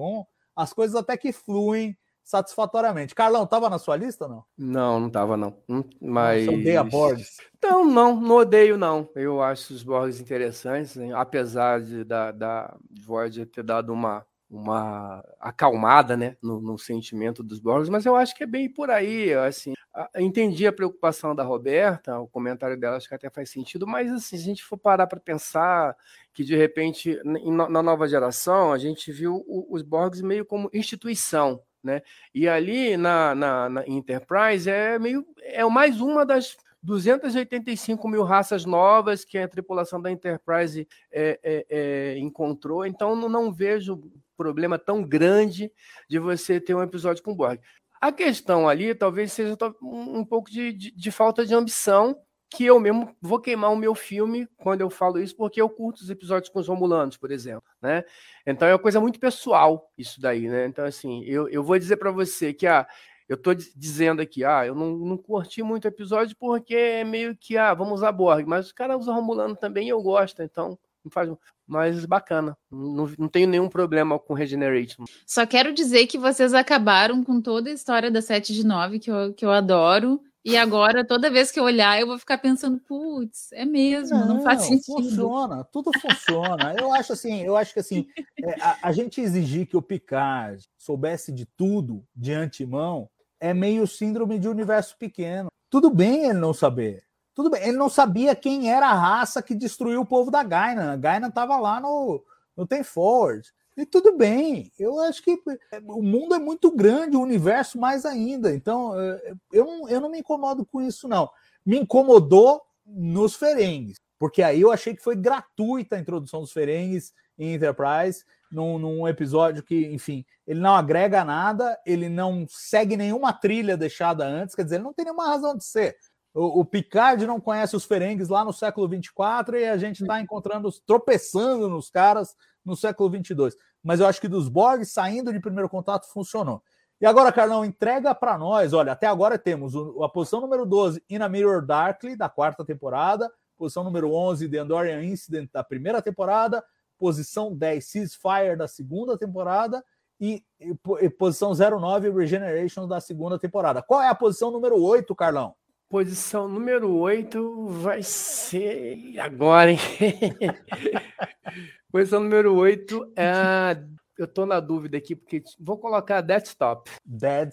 as coisas até que fluem satisfatoriamente. Carlão, estava na sua lista não? Não, não estava não. Mas... Você odeia Borgs? Não, não, não odeio não. Eu acho os Borgs interessantes, apesar de da, da Voyager ter dado uma uma acalmada, né, no, no, sentimento dos Borgs, mas eu acho que é bem por aí, assim, entendi a preocupação da Roberta, o comentário dela acho que até faz sentido, mas assim, se a gente for parar para pensar que de repente na nova geração a gente viu os Borgs meio como instituição, né, e ali na, na, na Enterprise é meio é mais uma das 285 mil raças novas que a tripulação da Enterprise é, é, é, encontrou, então não, vejo problema tão grande de você ter um episódio com Borg. A questão ali talvez seja um, um pouco de, de, de falta de ambição que eu mesmo vou queimar o meu filme quando eu falo isso, porque eu curto os episódios com os Romulanos, por exemplo, né? Então é uma coisa muito pessoal isso daí, né? Então, assim, eu, eu vou dizer para você que, ah, eu tô dizendo aqui, ah, eu não, não curti muito o episódio porque é meio que, ah, vamos usar Borg, mas os caras usam Romulano também e eu gosto, então faz mas bacana. Não, não tenho nenhum problema com Regeneration. Só quero dizer que vocês acabaram com toda a história da 7 de 9, que eu, que eu adoro. E agora, toda vez que eu olhar, eu vou ficar pensando, putz, é mesmo, não, não faz sentido. Funciona, tudo funciona. eu acho assim, eu acho que assim, é, a, a, gente exigir que o Picard soubesse de tudo de antemão é meio síndrome de universo pequeno. Tudo bem ele não saber. Tudo bem, ele não sabia quem era a raça que destruiu o povo da Gaina. A Gaina estava lá no, no Tem Forward. E tudo bem, eu acho que é, o mundo é muito grande, o universo mais ainda. Então, é, eu não, eu não me incomodo com isso, não. Me incomodou nos Ferengues, porque aí eu achei que foi gratuita a introdução dos Ferengues em Enterprise, num, num episódio que, enfim, ele não agrega nada, ele não segue nenhuma trilha deixada antes, quer dizer, ele não tem nenhuma razão de ser. O, Picard não conhece os Ferengues lá no século 24 e a gente está encontrando, tropeçando nos caras no século 22. Mas eu acho que dos Borg saindo de primeiro contato funcionou. E agora, Carlão, entrega para nós. Olha, até agora temos a posição número 12, In Mirror Darkly, da quarta temporada. Posição número 11, The Andorian Incident, da primeira temporada. Posição 10, Ceasefire, da segunda temporada. E, e, e posição 09, Regeneration, da segunda temporada. Qual é a posição número 8, Carlão? Posição número 8 vai ser agora, hein? [laughs] Posição número 8 é. Eu tô na dúvida aqui, porque vou colocar Dead Stop. Dead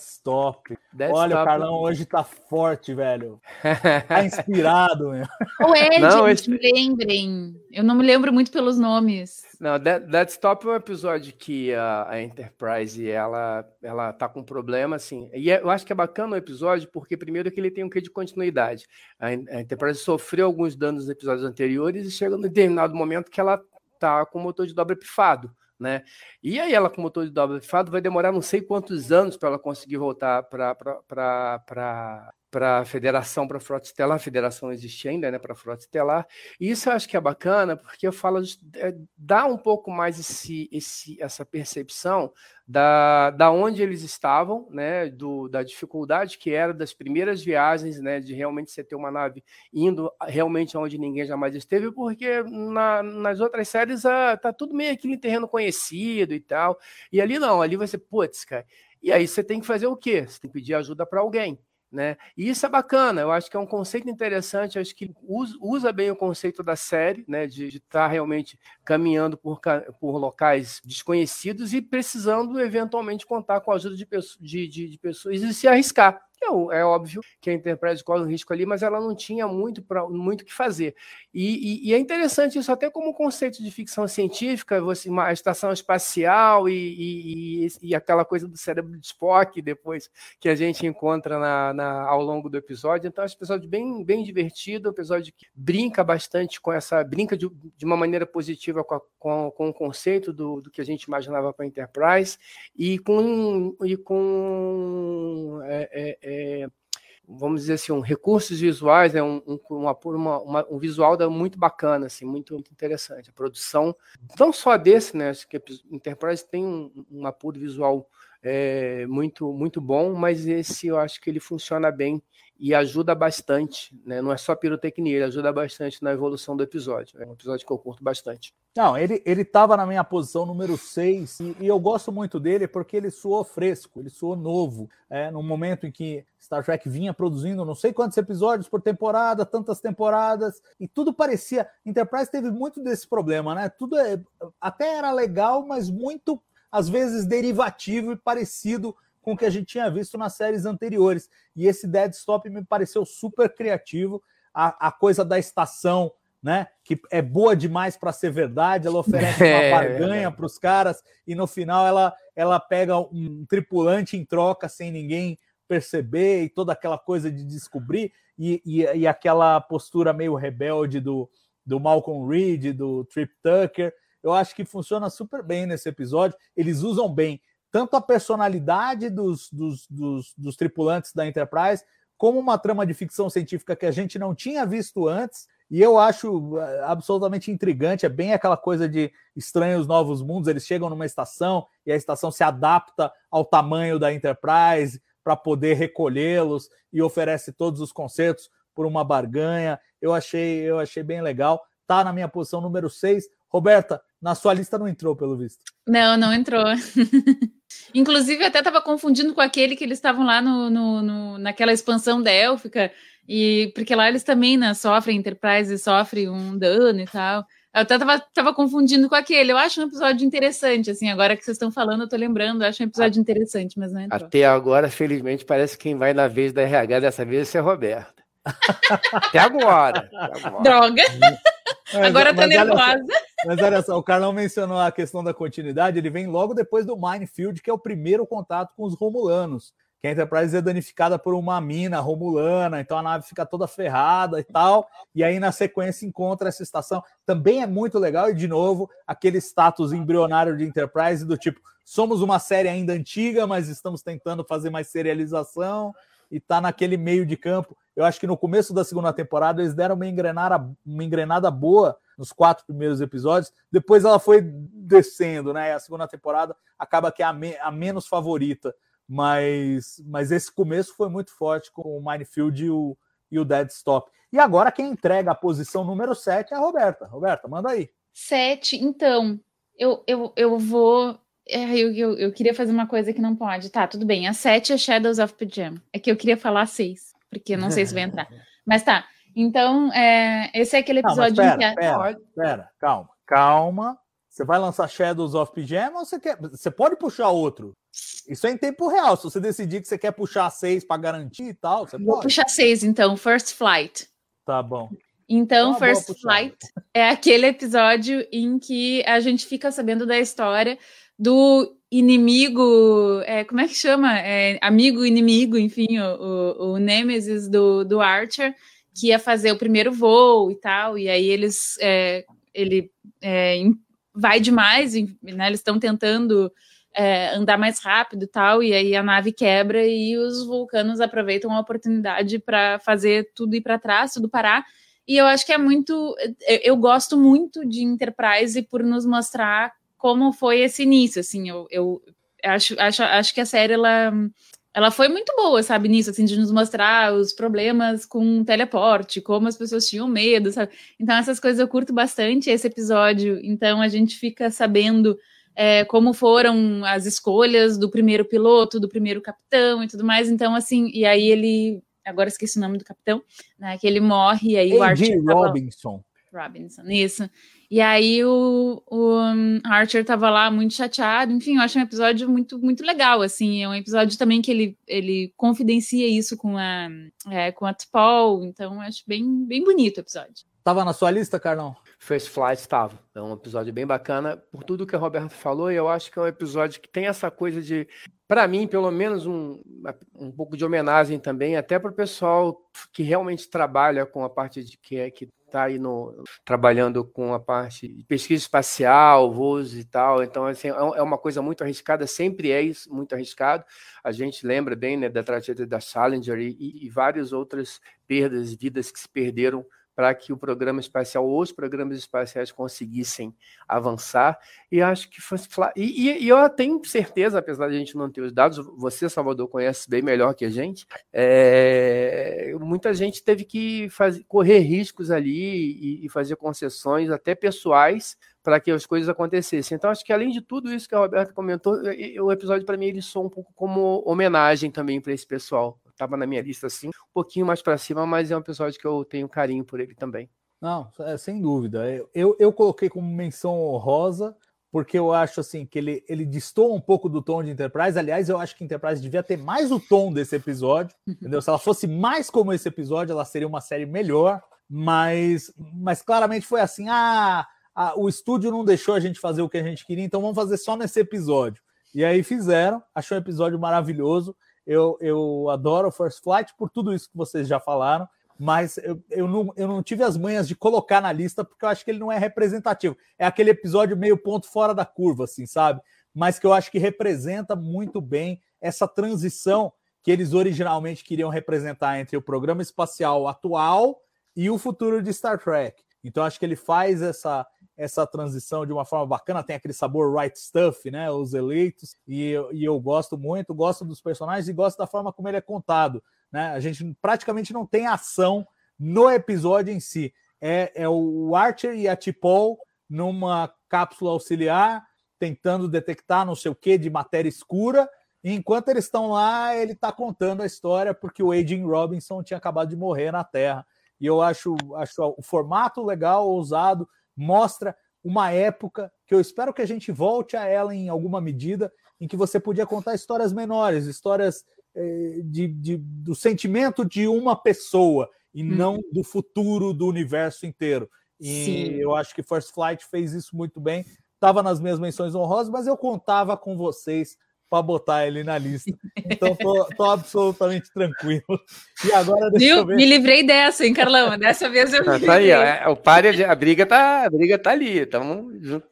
Olha, Stop. o Carlão hoje tá forte, velho. Tá inspirado, meu. [laughs] O Ed, não, esse... lembrem. Eu não me lembro muito pelos nomes. Não, Dead, Dead Stop é um episódio que a, a, Enterprise ela, ela tá com problema, assim. E é, eu acho que é bacana o episódio, porque primeiro que ele tem um quê de continuidade. A, a Enterprise sofreu alguns danos nos episódios anteriores e chega num determinado momento que ela tá com o motor de dobra pifado, né? E aí ela com motor de dobra pifado vai demorar não sei quantos anos para ela conseguir voltar para para a federação, para a frota estelar, a federação existe ainda, né, para a frota estelar. E isso eu acho que é bacana, porque eu falo, é, dá um pouco mais esse, esse, essa percepção da, da onde eles estavam, né, do, da dificuldade que era das primeiras viagens, né, de realmente você ter uma nave indo realmente onde ninguém jamais esteve, porque na, nas outras séries ah, tá tudo meio aquele terreno conhecido e tal. E ali não, ali você, putz, cara. E aí você tem que fazer o quê? Você tem que pedir ajuda para alguém. Né? E isso é bacana, eu acho que é um conceito interessante, acho que usa, bem o conceito da série, né? de estar tá realmente caminhando por, por locais desconhecidos e precisando eventualmente contar com a ajuda de, de, de, de pessoas e se arriscar. É, é óbvio que a Enterprise corre um risco ali, mas ela não tinha muito para muito que fazer. E, e, e, é interessante isso até como conceito de ficção científica, você, uma estação espacial e, e, aquela coisa do cérebro de Spock depois que a gente encontra na, na, ao longo do episódio. Então, é um episódio bem, bem divertido, um episódio que brinca bastante com essa, brinca de, de uma maneira positiva com, a, com, com o conceito do, do que a gente imaginava para a Enterprise e com, e com é, é, é, vamos dizer assim, um, recursos visuais, né, um, um, uma, uma, um visual da, muito bacana, assim, muito, muito, interessante. A produção, não só desse, né, acho que a Enterprise tem um, um apuro visual é, muito, muito bom, mas esse eu acho que ele funciona bem e ajuda bastante, né? Não é só pirotecnia, ele ajuda bastante na evolução do episódio. É um episódio que eu curto bastante. Não, ele, ele tava na minha posição número 6 e, e, eu gosto muito dele porque ele soou fresco, ele soou novo. É, no momento em que Star Trek vinha produzindo não sei quantos episódios por temporada, tantas temporadas, e tudo parecia. Enterprise teve muito desse problema, né? Tudo é, até era legal, mas muito, às vezes, derivativo e parecido com o que a gente tinha visto nas séries anteriores. E esse Dead Stop me pareceu super criativo. A, a coisa da estação, né? Que é boa demais para ser verdade. Ela oferece [laughs] uma é, barganha é para os caras e no final ela, ela pega um tripulante em troca sem ninguém perceber e toda aquela coisa de descobrir e, e, e aquela postura meio rebelde do, do Malcolm Reed, do Trip Tucker. Eu acho que funciona super bem nesse episódio. Eles usam bem tanto a personalidade dos, dos, dos, dos tripulantes da Enterprise, como uma trama de ficção científica que a gente não tinha visto antes. E eu acho eh, absolutamente intrigante. É bem aquela coisa de estranhos novos mundos. Eles chegam numa estação e a estação se adapta ao tamanho da Enterprise para poder recolhê-los e oferece todos os concertos por uma barganha. Eu achei, eu achei bem legal. Tá na minha posição número 6. Roberta, na sua lista não entrou, pelo visto. Não, não entrou. [laughs] Inclusive, até estava confundindo com aquele que eles estavam lá no, no, no, naquela expansão da Élfica, e porque lá eles também né, sofrem, Enterprise sofre um dano e tal. Eu até tava, tava confundindo com aquele. Eu acho um episódio interessante, assim, agora que vocês estão falando, eu tô lembrando, eu acho um episódio interessante, mas não entrou. Até agora, felizmente, parece que quem vai na vez da RH dessa vez é Roberta. Até agora. Até agora. Droga! Mas, agora tá nervosa. Mas olha só, o Carlão mencionou a questão da continuidade, ele vem logo depois do Minefield, que é o primeiro contato com os Romulanos, que a Enterprise é danificada por uma mina romulana, então a nave fica toda ferrada e tal, e aí na sequência encontra essa estação. Também é muito legal, e de novo, aquele status embrionário de Enterprise do tipo, somos uma série ainda antiga, mas estamos tentando fazer mais serialização, e tá naquele meio de campo. Eu acho que no começo da segunda temporada eles deram uma engrenada, uma engrenada boa nos quatro primeiros episódios. Depois ela foi descendo, né? A segunda temporada acaba que é a, me- a menos favorita. Mas, mas esse começo foi muito forte com o Minefield e o, e o Dead Stop. E agora quem entrega a posição número 7 é a Roberta. Roberta, manda aí. Sete, então, eu, eu, eu vou. é, Eu, eu, eu queria fazer uma coisa que não pode. Tá, tudo bem. A sete é Shadows of Pajama. É que eu queria falar seis, porque não sei se vai entrar. [laughs] Mas tá. Então, é, esse é aquele Não, episódio em que pera, a- pera, pera, calma, calma. Você vai lançar Shadows of Pijama ou você quer. Você pode puxar outro? Isso é em tempo real. Se você decidir que você quer puxar seis para garantir e tal, você Vou pode. puxar seis, então, First Flight. Tá bom. Então, boa First. Flight é aquele episódio em que a gente fica sabendo da história do inimigo, é, como é que chama? É, amigo, inimigo, enfim, o, o, o Nemesis do, do Archer, que ia fazer o primeiro voo e tal, e aí eles, é, ele é, vai demais, em- né, eles estão tentando é, andar mais rápido e tal, e aí a nave quebra e os vulcanos aproveitam a oportunidade para fazer tudo ir para trás, tudo parar. E eu acho que é muito. Eu gosto muito de Enterprise por nos mostrar como foi esse início. Assim, eu, eu acho, acho, acho que a série ela, ela foi muito boa, sabe, nisso, assim, de nos mostrar os problemas com teleporte, como as pessoas tinham medo, sabe? Então, essas coisas eu curto bastante esse episódio. Então, a gente fica sabendo é, como foram as escolhas do primeiro piloto, do primeiro capitão e tudo mais. Então, assim, e aí ele. Agora esqueci o nome do capitão, né? Que ele morre, e aí o A.J. Archer. Robinson. Robinson, isso. E aí o, o um, Archer tava lá muito chateado. Enfim, eu acho um episódio muito, muito legal, assim. É um episódio também que ele, ele confidencia isso com a, é, com a T'Pol. Então, eu acho bem, bem bonito o episódio. Tava na sua lista, Carlão? First Flight estava. É um episódio bem bacana por tudo que a Roberta falou. E eu acho que é um episódio que tem essa coisa de, para mim, pelo menos um, um pouco de homenagem também, até para o pessoal que realmente trabalha com a parte de que é que está aí no trabalhando com a parte de pesquisa espacial, voos e tal. Então, assim, é é uma coisa muito arriscada. Sempre é isso, muito arriscado. A gente lembra bem né, da tragédia da Challenger e, e várias outras perdas, vidas que se perderam para que o programa espacial ou os programas espaciais conseguissem avançar. E acho que foi. E, e- e eu tenho certeza, apesar de a gente não ter os dados, você, Salvador, conhece bem melhor que a gente. é, muita gente teve que fazer, correr riscos ali e, e fazer concessões, até pessoais, para que as coisas acontecessem. Então, acho que além de tudo isso que a Roberta comentou, o episódio para mim ele soa um pouco como homenagem também para esse pessoal. Estava na minha lista assim, um pouquinho mais para cima, mas é um episódio que eu tenho carinho por ele também. Não, é, sem dúvida. Eu, eu, coloquei como menção honrosa, porque eu acho assim que ele, ele destoa um pouco do tom de Enterprise. Aliás, eu acho que Enterprise devia ter mais o tom desse episódio. [laughs] Entendeu? Se ela fosse mais como esse episódio, ela seria uma série melhor. Mas, mas claramente foi assim: ah, ah, o estúdio não deixou a gente fazer o que a gente queria, então vamos fazer só nesse episódio. E aí fizeram, achei um episódio maravilhoso. Eu, eu adoro First Flight por tudo isso que vocês já falaram mas eu, eu, não, eu não tive as manhas de colocar na lista porque eu acho que ele não é representativo. É aquele episódio meio ponto fora da curva, assim, sabe? mas que eu acho que representa muito bem essa transição que eles originalmente queriam representar entre o programa espacial atual e o futuro de Star Trek. Então acho que ele faz essa essa transição de uma forma bacana, tem aquele sabor right stuff, né? Os eleitos, e, e eu gosto muito, gosto dos personagens e gosto da forma como ele é contado. Né? A gente praticamente não tem ação no episódio em si. É, é o Archer e a T'Pol numa cápsula auxiliar, tentando detectar não sei o que de matéria escura. E enquanto eles estão lá, ele está contando a história porque o Agent Robinson tinha acabado de morrer na Terra. E eu acho, acho o formato legal, ousado, mostra uma época que eu espero que a gente volte a ela em alguma medida, em que você podia contar histórias menores, histórias eh, de, de, do sentimento de uma pessoa e hum. não do futuro do universo inteiro. E Sim. eu acho que First Flight fez isso muito bem. Estava nas minhas menções honrosas, mas eu contava com vocês para botar ele na lista. Então tô, tô, absolutamente tranquilo. E agora Viu? Me livrei dessa, hein, Carlão? Dessa vez eu ah, tá aí, ó, é, o pare, a briga tá, a briga tá ali, tamo junto.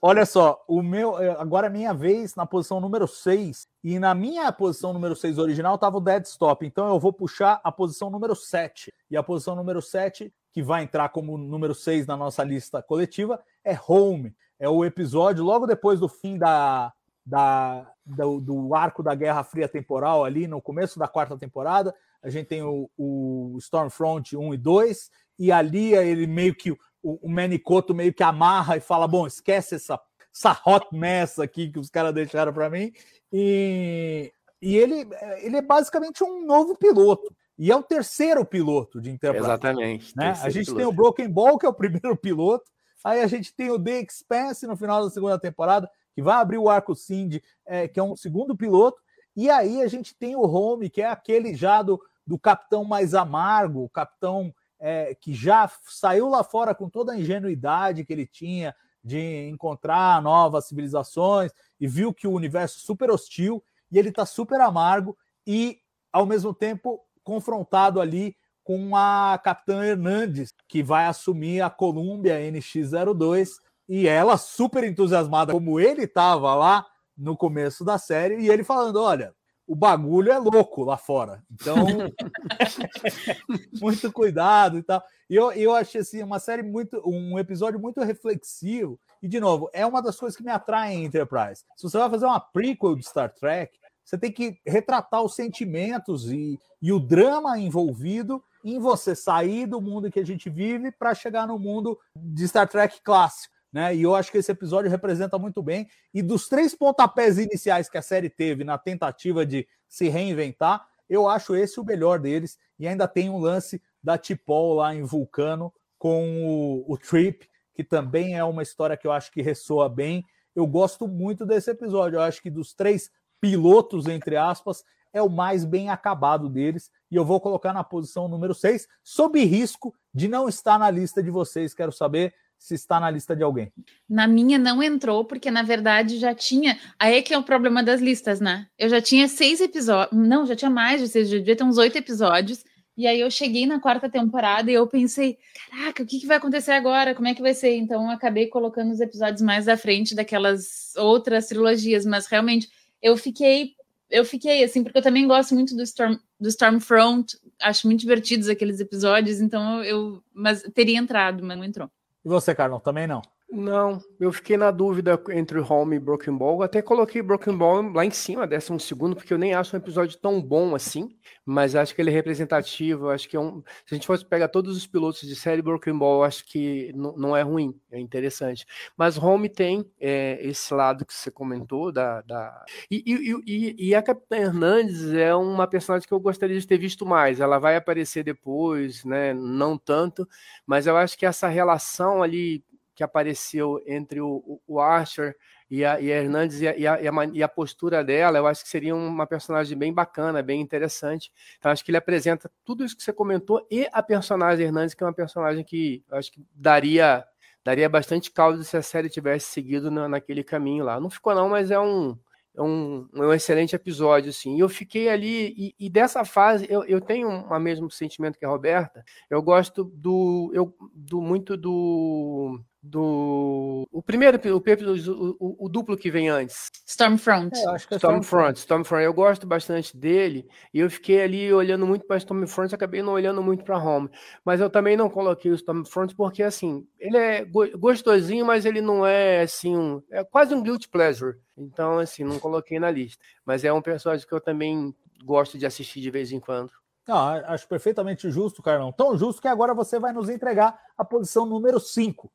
Olha só, o meu é, agora é minha vez na posição número 6 e na minha posição número 6 original estava o Dead Stop. Então eu vou puxar a posição número 7. E a posição número 7, que vai entrar como número 6 na nossa lista coletiva, é Home. É o episódio logo depois do fim da da, do, do, arco da Guerra Fria temporal ali no começo da quarta temporada. A gente tem o, o Stormfront 1 e 2, e ali ele meio que o, o Manicoto meio que amarra e fala: bom, esquece essa, essa hot mess aqui que os caras deixaram para mim. E, e ele, ele é basicamente um novo piloto. E é o terceiro piloto de Enterprise. Exatamente. Né? A gente piloto. tem o Broken Ball, que é o primeiro [laughs] piloto. Aí a gente tem o The Expanse no final da segunda temporada que vai abrir o arco Cindy, é, que é um segundo piloto. E aí a gente tem o Home, que é aquele já do, do capitão mais amargo, o capitão é, que já saiu lá fora com toda a ingenuidade que ele tinha de encontrar novas civilizações e viu que o universo é super hostil e ele está super amargo e ao mesmo tempo confrontado ali com a capitã Hernandes, que vai assumir a Columbia NX-02 e ela super entusiasmada, como ele estava lá no começo da série, e ele falando: olha, o bagulho é louco lá fora. Então, [laughs] muito cuidado e tal. E eu, eu achei assim, uma série muito, um episódio muito reflexivo. E, de novo, é uma das coisas que me atrai em Enterprise. Se você vai fazer uma prequel de Star Trek, você tem que retratar os sentimentos e, e o drama envolvido em você sair do mundo que a gente vive para chegar no mundo de Star Trek clássico né? E eu acho que esse episódio representa muito bem. E dos três pontapés iniciais que a série teve na tentativa de se reinventar, eu acho esse o melhor deles. E ainda tem um lance da Tipol lá em Vulcano com o, o Trip, que também é uma história que eu acho que ressoa bem. Eu gosto muito desse episódio. Eu acho que dos três pilotos, entre aspas, é o mais bem acabado deles. E eu vou colocar na posição número 6, sob risco de não estar na lista de vocês. Quero saber se está na lista de alguém. Na minha não entrou, porque na verdade já tinha. Aí é que é o problema das listas, né? Eu já tinha seis episódios. Não, já tinha mais de seis, já devia ter uns oito episódios. E aí eu cheguei na quarta temporada e eu pensei, caraca, o que, que vai acontecer agora? Como é que vai ser? Então eu acabei colocando os episódios mais à frente daquelas outras trilogias, mas realmente eu fiquei. Eu fiquei assim, porque eu também gosto muito do, Storm, do Stormfront, acho muito divertidos aqueles episódios, então eu. Mas teria entrado, mas não entrou. E você, Carlão, também não? Não, eu fiquei na dúvida entre Home e Broken Ball. até coloquei Broken Ball lá em cima, décimo segundo, porque eu nem acho um episódio tão bom assim, mas acho que ele é representativo. Acho que é um. Se a gente fosse pegar todos os pilotos de série Broken Ball, acho que não é ruim, é interessante. Mas Home tem é, esse lado que você comentou da. da... E, e, e, e, a Capitã Hernandes é uma personagem que eu gostaria de ter visto mais. Ela vai aparecer depois, né? Não tanto, mas eu acho que essa relação ali que apareceu entre o, o Archer e a, e a Hernandes e a, e, a, e a, postura dela, eu acho que seria uma personagem bem bacana, bem interessante. Então, acho que ele apresenta tudo isso que você comentou e a personagem Hernandes, que é uma personagem que acho que daria, daria bastante caldo se a série tivesse seguido na, naquele caminho lá. Não ficou, não, mas é um. É um, um excelente episódio, assim. E eu fiquei ali, e, e dessa fase, eu, eu tenho o mesmo sentimento que a Roberta. Eu gosto do, eu, do muito do do. O primeiro, o, o, o, o duplo que vem antes. Stormfront. É, eu acho que é Stormfront, Stormfront, eu gosto bastante dele e eu fiquei ali olhando muito para Stormfront, acabei não olhando muito para Home, mas eu também não coloquei o Stormfront porque assim, ele é gostosinho, mas ele não é assim, um, é quase um guilty pleasure. Então assim, não coloquei na lista, mas é um personagem que eu também gosto de assistir de vez em quando. Não, acho perfeitamente justo, Carlão. Tão justo que agora você vai nos entregar a posição número 5.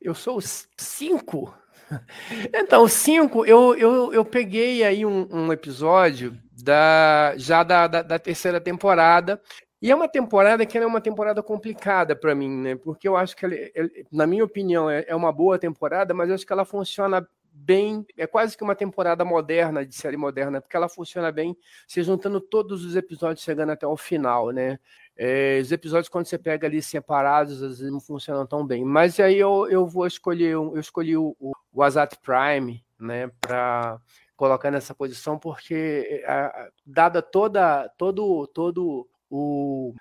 Eu sou o 5? [laughs] Então, o 5, eu, eu, eu peguei aí um, um episódio da, já da, da, da, terceira temporada. E é uma temporada que é uma temporada complicada para mim, né? Porque eu acho que, ela, na minha opinião, é, é uma boa temporada, mas eu acho que ela funciona bem, é quase que uma temporada moderna de série moderna, porque ela funciona bem se juntando todos os episódios chegando até o final, né? É, os episódios quando você pega ali separados às vezes não funcionam tão bem. Mas aí eu, eu vou escolher, eu escolhi o, o, Azat Prime, né, para colocar nessa posição porque a, dada toda todo todo o,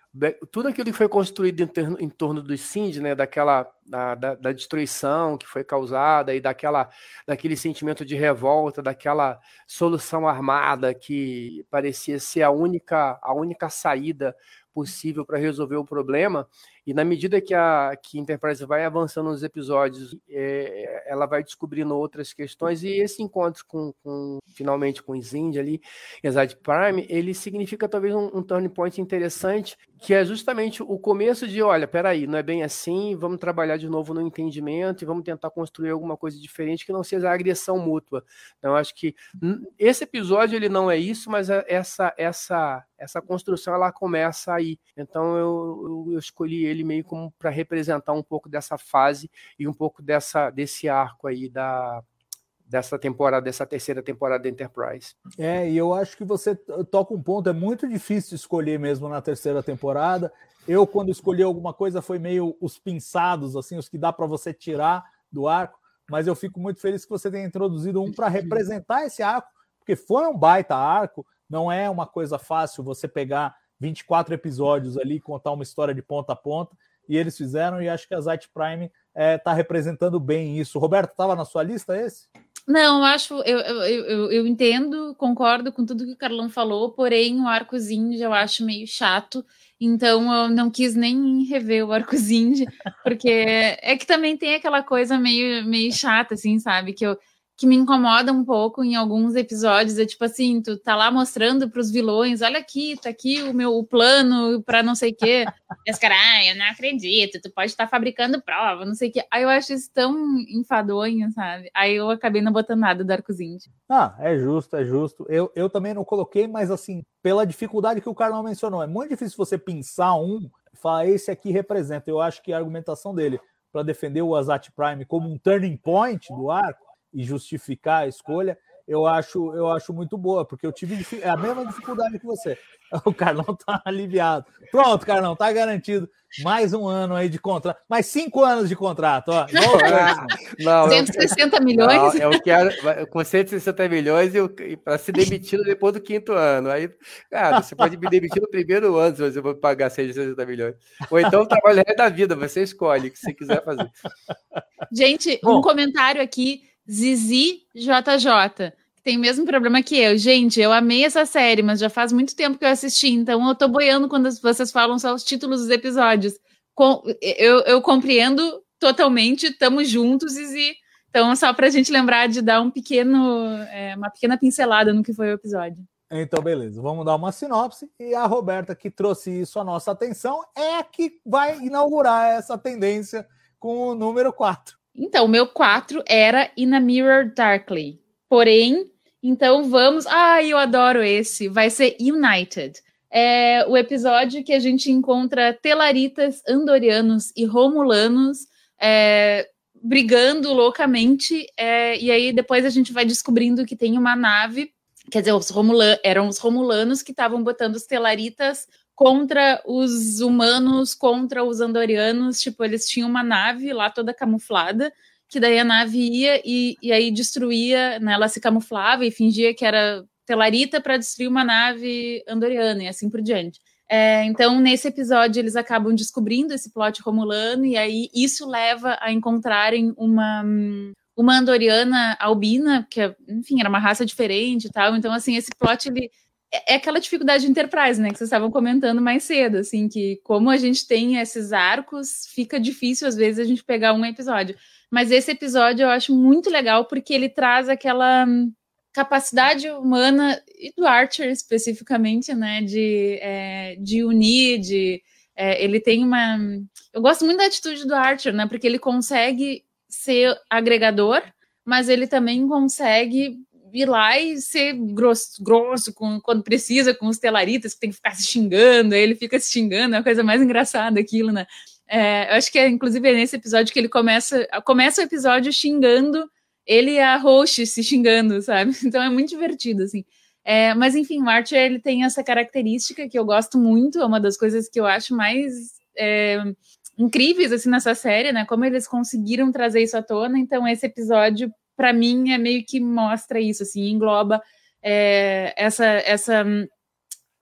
tudo aquilo que foi construído em, em torno do Cindy, né, daquela da, da, da, destruição que foi causada e daquela daquele sentimento de revolta, daquela solução armada que parecia ser a única a única saída possível para resolver o problema. E na medida que a que Enterprise vai avançando nos episódios, é, ela vai descobrindo outras questões. E esse encontro com, com finalmente com Zind ali, Exad Prime, ele significa talvez um, um turning point interessante, que é justamente o começo de, olha, peraí, não é bem assim, vamos trabalhar de novo no entendimento e vamos tentar construir alguma coisa diferente que não seja agressão mútua. Então, acho que esse episódio ele não é isso, mas é essa essa essa construção ela começa aí. Então eu, eu, eu escolhi ele meio como para representar um pouco dessa fase e um pouco dessa desse arco aí da dessa temporada, dessa terceira temporada da Enterprise. É, e eu acho que você toca um ponto, é muito difícil escolher mesmo na terceira temporada. Eu, quando escolhi alguma coisa, foi meio os pinçados, assim, os que dá para você tirar do arco, mas eu fico muito feliz que você tenha introduzido um para representar esse arco, porque foi um baita arco, não é uma coisa fácil você pegar 24 episódios ali, contar uma história de ponta a ponta, e eles fizeram, e acho que a Zite Prime está é, tá representando bem isso. Roberto, estava na sua lista esse? Não, eu acho, eu, eu, eu, eu, entendo, concordo com tudo que o Carlão falou, porém o arcozinho eu acho meio chato, então eu não quis nem rever o arcozinho, [laughs] porque é que também tem aquela coisa meio, meio chata, assim, sabe? Que eu, que me incomoda um pouco em alguns episódios. É tipo assim, tu tá lá mostrando para os vilões, olha aqui, tá aqui o meu plano para não sei o quê. E os caras, ah, eu não acredito, tu pode estar tá fabricando prova, não sei o quê. Aí eu acho isso tão enfadonho, sabe? Aí eu acabei não botando nada do arcozinho. Ah, é justo, é justo. Eu, eu também não coloquei, mas assim, pela dificuldade que o Carlão mencionou, é muito difícil você pensar um, falar esse aqui representa. Eu acho que a argumentação dele para defender o Azat Prime como um turning point do arco e justificar a escolha, eu acho, eu acho muito boa, porque eu tive a mesma dificuldade que você. [laughs] O Carlão tá aliviado. Pronto, Carlão, tá garantido. Mais um ano aí de contrato. Mais cinco anos de contrato, ó. não, 160 eu, milhões? Não, eu quero com 160 milhões e, para ser demitido depois do quinto ano. Aí, cara, você pode me demitir no primeiro ano se você for pagar 160 milhões. Ou então trabalhar da vida, você escolhe o que você quiser fazer. Gente, Bom, um comentário aqui Zizi JJ, que tem o mesmo problema que eu. Gente, eu amei essa série, mas já faz muito tempo que eu assisti, então eu tô boiando quando vocês falam só os títulos dos episódios. Com, eu, eu compreendo totalmente, tamo juntos, Zizi. Então, só para a gente lembrar de dar um pequeno, é, uma pequena pincelada no que foi o episódio. Então, beleza. Vamos dar uma sinopse. E a Roberta, que trouxe isso à nossa atenção, é a que vai inaugurar essa tendência com o número 4. Então, o meu 4 era In a Mirror Darkly. Porém, então vamos. Ah, eu adoro esse. Vai ser United. É o episódio que a gente encontra telaritas, andorianos e romulanos é, brigando loucamente. É, e aí depois a gente vai descobrindo que tem uma nave. Quer dizer, os Romulan eram os romulanos que estavam botando os telaritas contra os humanos, contra os andorianos. Tipo, eles tinham uma nave lá toda camuflada, que daí a nave ia e, e aí destruía, né, ela se camuflava e fingia que era Telarita para destruir uma nave andoriana e assim por diante. É, então, nesse episódio, eles acabam descobrindo esse plot romulano, e aí isso leva a encontrarem uma, uma andoriana albina, que, enfim, era uma raça diferente e tal. Então, assim, esse plot, ele é, é aquela dificuldade de Enterprise, né, que vocês estavam comentando mais cedo, assim, que como a gente tem esses arcos, fica difícil, às vezes, a gente pegar um episódio. Mas esse episódio eu acho muito legal, porque ele traz aquela capacidade humana e do Archer especificamente, né, de, é, de unir, de é, ele tem uma, eu gosto muito da atitude do Archer, né, porque ele consegue ser agregador, mas ele também consegue ir lá e ser grosso, grosso com, quando precisa com os telaritas que tem que ficar se xingando, aí ele fica se xingando, é a coisa mais engraçada aquilo, né? É, eu acho que é inclusive é nesse episódio que ele começa, começa o episódio xingando ele e a host se xingando, sabe? [laughs] Então é muito divertido, assim. É, mas enfim, o Archer ele tem essa característica que eu gosto muito, é uma das coisas que eu acho mais é, incríveis assim nessa série, né? Como eles conseguiram trazer isso à tona. Então esse episódio, para mim, é meio que mostra isso, assim, engloba é, essa essa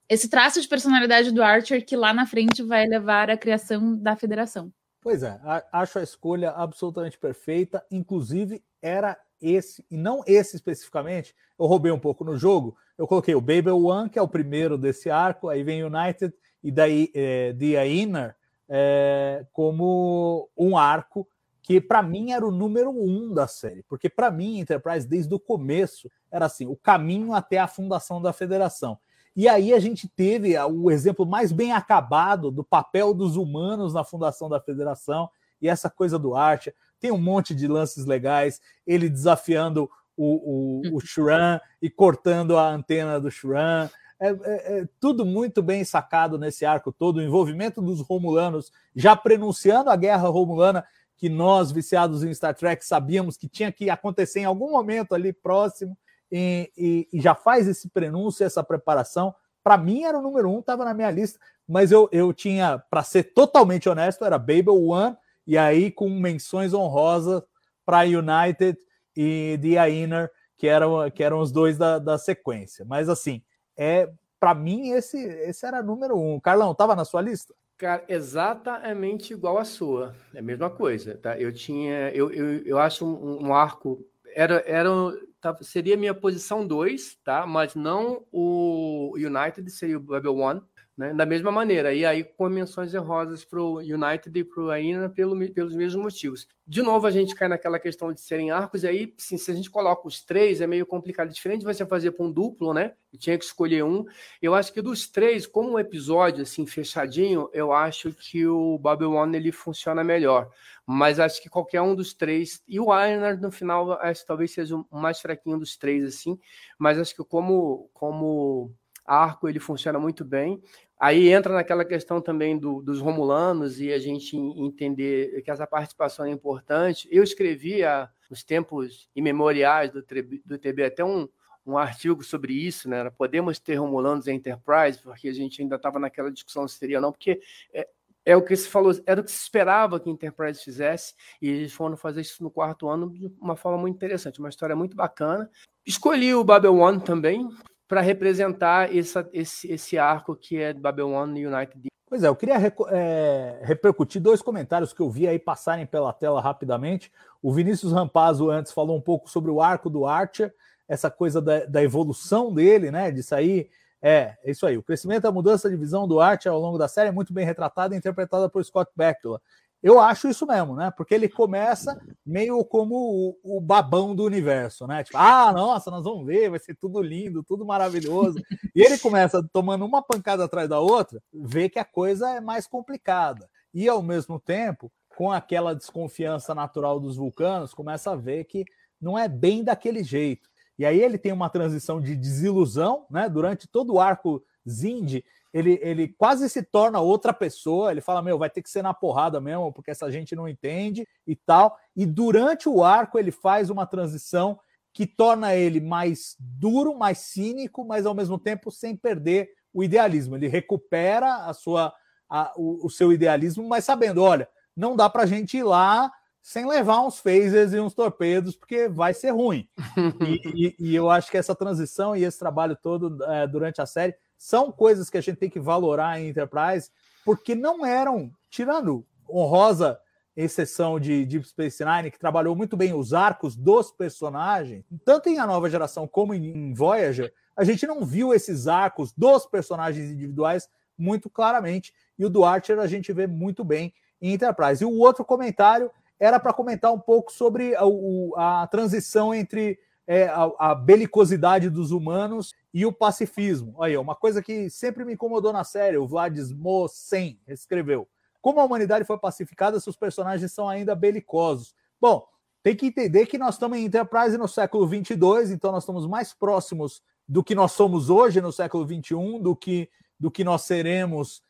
esse traço de personalidade do Archer que lá na frente vai levar à criação da federação. Pois é, acho a escolha absolutamente perfeita. Inclusive, era esse, e não esse especificamente. Eu roubei um pouco no jogo. Eu coloquei o Babel One, que é o primeiro desse arco, aí vem United e daí é, The Inner é, como um arco que para mim era o número um da série, porque para mim Enterprise desde o começo era assim o caminho até a fundação da Federação. E aí a gente teve o exemplo mais bem acabado do papel dos humanos na fundação da federação e essa coisa do arte. Tem um monte de lances legais, ele desafiando o, o, o Shran e cortando a antena do Shran. É, é, é, tudo muito bem sacado nesse arco todo, o envolvimento dos Romulanos já prenunciando a guerra Romulana, que nós, viciados em Star Trek, sabíamos que tinha que acontecer em algum momento ali próximo e, e, e já faz esse prenúncio, essa preparação. Para mim era o número um, estava na minha lista, mas eu, eu tinha, para ser totalmente honesto, era Babel One, e aí com menções honrosas para United e The Inner, que eram, que eram os dois da, da sequência. Mas assim, é para mim esse, esse era número um. Carlão, estava na sua lista? Cara, exatamente igual a sua. É a mesma coisa, tá? Eu tinha, eu, eu, eu acho um, um arco era, era tá, seria minha posição 2, tá? Mas não o United, seria o Babel One, né? Da mesma maneira. E aí com menções honrosas para o United e para o Aina pelo, pelos mesmos motivos. De novo, a gente cai naquela questão de serem arcos, e aí, sim, se a gente coloca os três, é meio complicado. Diferente de você fazer para um duplo, né? E tinha que escolher um. Eu acho que dos três, como um episódio assim, fechadinho, eu acho que o Babel One ele funciona melhor mas acho que qualquer um dos três, e o Ironard no final, acho que talvez seja o mais fraquinho dos três, assim, mas acho que como, como arco ele funciona muito bem. Aí entra naquela questão também do, dos Romulanos e a gente entender que essa participação é importante. Eu escrevi há nos tempos imemoriais do, do TB até um, um artigo sobre isso, né? Podemos ter Romulanos em Enterprise, porque a gente ainda estava naquela discussão se seria ou não, porque é, é o que se falou, era o que se esperava que a Enterprise fizesse, e eles foram fazer isso no quarto ano de uma forma muito interessante, uma história muito bacana. Escolhi o Babel One também para representar essa, esse, esse arco que é Babel One United. Pois é, eu queria é, repercutir dois comentários que eu vi aí passarem pela tela rapidamente. O Vinícius Rampazzo antes falou um pouco sobre o arco do Archer, essa coisa da, da evolução dele, né? De sair é, é isso aí. O crescimento a mudança de visão do arte ao longo da série é muito bem retratada e interpretada por Scott Bakula. Eu acho isso mesmo, né? Porque ele começa meio como o, o, babão do universo, né? Tipo, ah, nossa, nós vamos ver, vai ser tudo lindo, tudo maravilhoso. [laughs] E ele começa tomando uma pancada atrás da outra, vê que a coisa é mais complicada. E ao mesmo tempo, com aquela desconfiança natural dos vulcanos, começa a ver que não é bem daquele jeito. E aí ele tem uma transição de desilusão, né? Durante todo o arco Zindi, ele, ele quase se torna outra pessoa. Ele fala: Meu, vai ter que ser na porrada mesmo, porque essa gente não entende e tal. E durante o arco, ele faz uma transição que torna ele mais duro, mais cínico, mas ao mesmo tempo sem perder o idealismo. Ele recupera a sua, a, o, o seu idealismo, mas sabendo: olha, não dá para a gente ir lá sem levar uns phasers e uns torpedos, porque vai ser ruim. [laughs] e, e, e, eu acho que essa transição e esse trabalho todo é, durante a série são coisas que a gente tem que valorar em Enterprise, porque não eram, tirando honrosa exceção de Deep Space Nine, que trabalhou muito bem os arcos dos personagens, tanto em A Nova Geração como em Voyager, a gente não viu esses arcos dos personagens individuais muito claramente, e o do Archer a gente vê muito bem em Enterprise. E o outro comentário era para comentar um pouco sobre a, a transição entre é, a, a, belicosidade dos humanos e o pacifismo. Aí, uma coisa que sempre me incomodou na série, o Vladismosen escreveu. Como a humanidade foi pacificada se os personagens são ainda belicosos? Bom, tem que entender que nós estamos em Enterprise no século 22, então nós estamos mais próximos do que nós somos hoje no século 21 do que do que nós seremos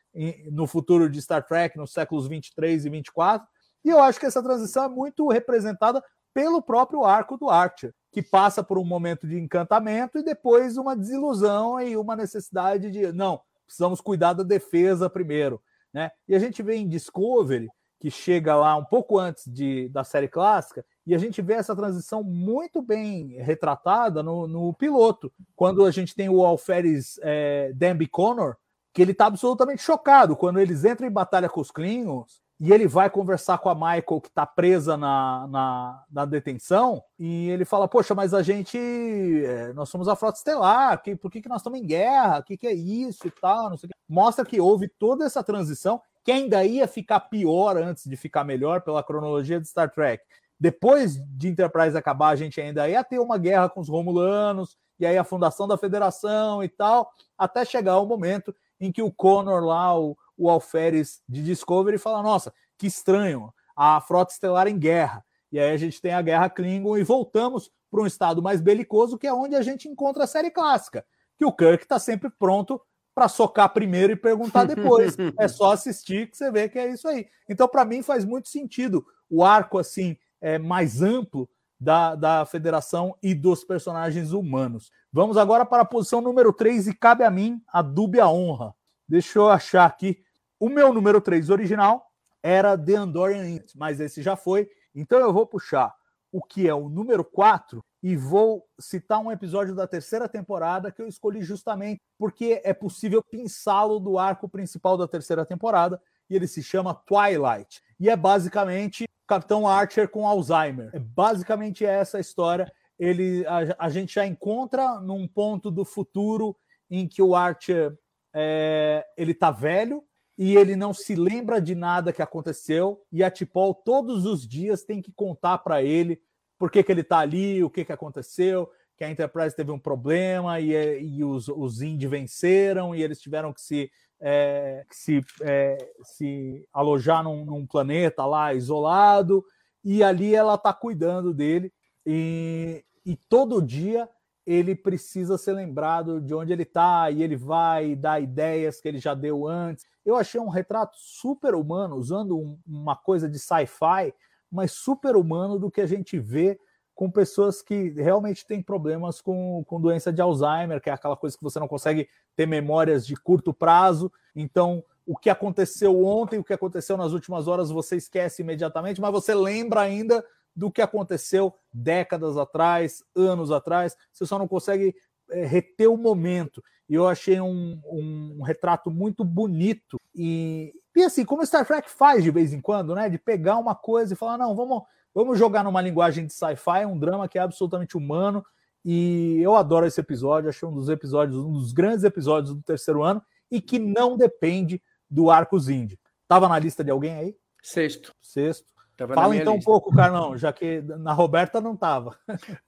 no futuro de Star Trek nos séculos 23 e 24. E eu acho que essa transição é muito representada pelo próprio arco do Archer, que passa por um momento de encantamento e depois uma desilusão e uma necessidade de não, precisamos cuidar da defesa primeiro, né? E a gente vê em Discovery que chega lá um pouco antes de, da série clássica e a gente vê essa transição muito bem retratada no, no piloto, quando a gente tem o Alferes é, Danby Connor, que ele está absolutamente chocado quando eles entram em batalha com os Klingons e ele vai conversar com a Michael, que está presa na, na, na, detenção, e ele fala: Poxa, mas a gente. É, nós somos a frota estelar, que, por que, que nós estamos em guerra? O que, que é isso e tal? Mostra que houve toda essa transição, que ainda ia ficar pior antes de ficar melhor pela cronologia de Star Trek. Depois de Enterprise acabar, a gente ainda ia ter uma guerra com os Romulanos, e aí a fundação da federação e tal, até chegar o momento em que o Connor lá, o, o Alferes de Discovery, fala: Nossa, que estranho, a frota estelar em guerra. E aí a gente tem a guerra Klingon e voltamos para um estado mais belicoso, que é onde a gente encontra a série clássica, que o Kirk está sempre pronto para socar primeiro e perguntar depois. é só assistir que você vê que é isso aí. Então, para mim, faz muito sentido o arco assim é, mais amplo da, da federação e dos personagens humanos. Vamos agora para a posição número 3 e cabe a mim a dúbia honra. Deixa eu achar aqui. O meu número 3 original era The Andorian mas esse já foi. Então eu vou puxar o que é o número 4 e vou citar um episódio da terceira temporada que eu escolhi justamente porque é possível pinçá-lo do arco principal da terceira temporada e ele se chama Twilight. E é basicamente Capitão Archer com Alzheimer. É basicamente essa a história. Ele, a, a, gente já encontra num ponto do futuro em que o Archer é, ele tá velho e ele não se lembra de nada que aconteceu. E a Tipol todos os dias tem que contar para ele por que, que ele está ali, o que, que aconteceu, que a Enterprise teve um problema e, e os, os Indy venceram e eles tiveram que se, é, que se, é, se alojar num, num, planeta lá isolado. E ali ela está cuidando dele. E, e todo dia ele precisa ser lembrado de onde ele está e ele vai dar ideias que ele já deu antes. Eu achei um retrato super humano, usando um, uma coisa de sci-fi, mas super humano do que a gente vê com pessoas que realmente têm problemas com, com doença de Alzheimer, que é aquela coisa que você não consegue ter memórias de curto prazo. Então, o que aconteceu ontem, o que aconteceu nas últimas horas, você esquece imediatamente, mas você lembra ainda do que aconteceu décadas atrás, anos atrás, você só não consegue é, reter o momento. E eu achei um, um, retrato muito bonito. E, e assim, como Star Trek faz de vez em quando, né? De pegar uma coisa e falar, não, vamos, vamos jogar numa linguagem de sci-fi, um drama que é absolutamente humano. E eu adoro esse episódio, achei um dos episódios, um dos grandes episódios do terceiro ano, e que não depende do Arcos Indie. Tava na lista de alguém aí? Sexto. Sexto. Tava Fala então um pouco, Carlão, já que na Roberta não estava.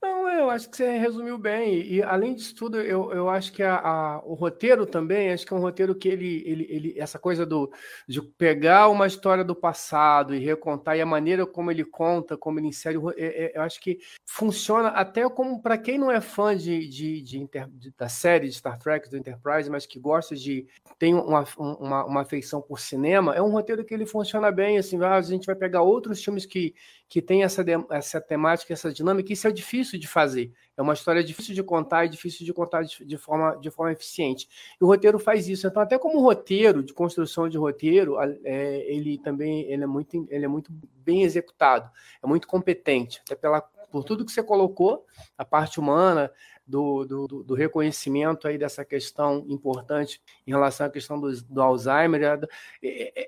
Não, acho que você resumiu bem. E além disso tudo, eu, eu acho que a, a, o roteiro também, acho que é um roteiro que ele, ele, ele, essa coisa do, de pegar uma história do passado e recontar, e a maneira como ele conta, como ele insere, é, é, eu acho que funciona até como para quem não é fã de, de, de, inter, de, da série de Star Trek, do Enterprise, mas que gosta de. tem uma, uma, uma afeição por cinema, é um roteiro que ele funciona bem. Assim, ah, a gente vai pegar outros filmes que, que têm essa, essa temática, essa dinâmica, isso é difícil de fazer. É uma história difícil de contar e difícil de contar de, de, forma, de forma eficiente. E o roteiro faz isso. Então, até como roteiro, de construção de roteiro, é, ele também ele é, muito, ele é muito bem executado, é muito competente, até pela, por tudo que você colocou, a parte humana, do, do, do, reconhecimento aí dessa questão importante em relação à questão do, do Alzheimer.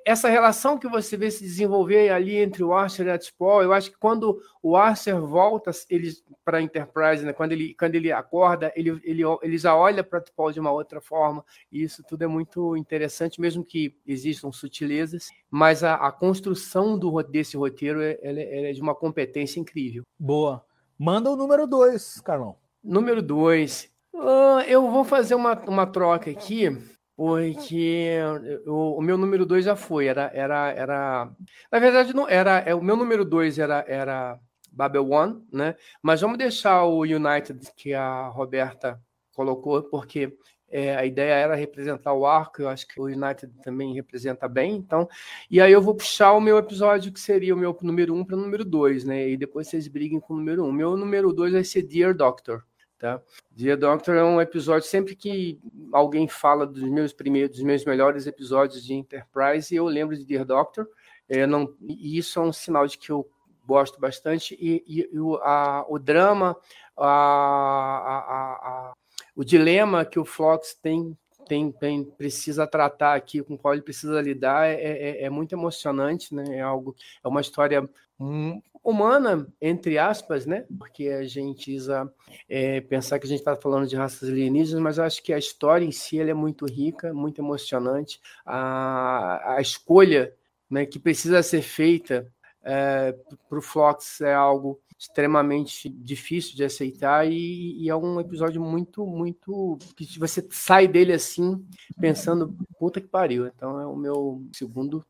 Essa relação que você vê se desenvolver ali entre o Archer e a T'Pol, eu acho que quando o Archer volta para a Enterprise, né, quando, ele, quando ele acorda, ele, ele, ele já olha para a T'Pol de uma outra forma, e isso tudo é muito interessante, mesmo que existam sutilezas, mas a, a construção do, desse roteiro é, é, é de uma competência incrível. Boa. Manda o número 2, Carlão. Número 2. Uh, eu vou fazer uma, uma troca aqui, porque o, o meu número 2 já foi. Era, era, era. Na verdade, não era. É, o meu número 2 era, era Babel One, né? Mas vamos deixar o United que a Roberta colocou, porque é, a ideia era representar o arco, eu acho que o United também representa bem, então. E aí eu vou puxar o meu episódio, que seria o meu número 1 um para o número 2, né? E depois vocês briguem com o número 1. Um. Meu número 2 vai ser Dear Doctor. Tá? Dear Doctor é um episódio, sempre que alguém fala dos meus primeiros, dos meus melhores episódios de Enterprise, eu lembro de Dear Doctor. É, não, e isso é um sinal de que eu gosto bastante. E, e, e o, a, o drama, a, a, a o dilema que o Flox tem, tem, tem, precisa tratar aqui, com o qual ele precisa lidar, é, é, é muito emocionante, né? É algo, é uma história humana, entre aspas, né? Porque a gente precisa é, pensar que a gente está falando de raças alienígenas, mas acho que a história em si é muito rica, muito emocionante. A, a escolha né, que precisa ser feita é, para o Flox é algo extremamente difícil de aceitar e, e, é um episódio muito, muito que você sai dele assim pensando puta que pariu. Então é o meu segundo,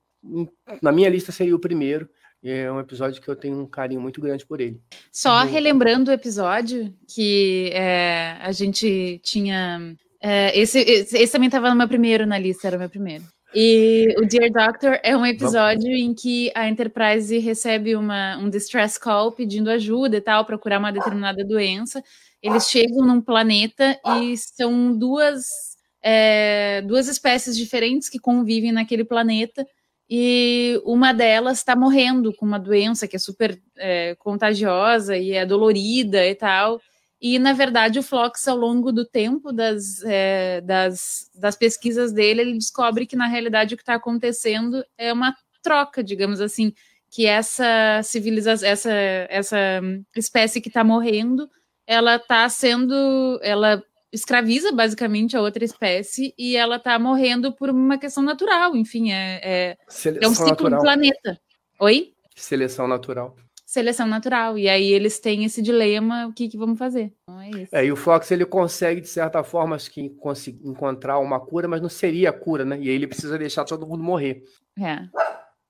na minha lista seria o primeiro. É um episódio que eu tenho um carinho muito grande por ele. Só relembrando o episódio que é, a gente tinha. É, esse, esse, esse também estava no meu primeiro na lista, era o meu primeiro. E o Dear Doctor é um episódio em que a Enterprise recebe uma, um distress call pedindo ajuda e tal para curar uma determinada doença. Eles chegam num planeta e são duas, é, duas espécies diferentes que convivem naquele planeta. E uma delas está morrendo com uma doença que é super é, contagiosa e é dolorida e tal. E, na verdade, o Flox, ao longo do tempo das, é, das, das pesquisas dele, ele descobre que, na realidade, o que está acontecendo é uma troca, digamos assim, que essa civilização, essa, essa espécie que está morrendo, ela está sendo, ela escraviza basicamente a outra espécie e ela está morrendo por uma questão natural, enfim, é, é, é um ciclo natural. do planeta. Oi? Seleção natural seleção natural. E aí eles têm esse dilema, o que, que vamos fazer? Então é, isso. é e o Fox ele consegue, de certa forma, acho que encontrar uma cura, mas não seria a cura, né? E aí ele precisa deixar todo mundo morrer. É.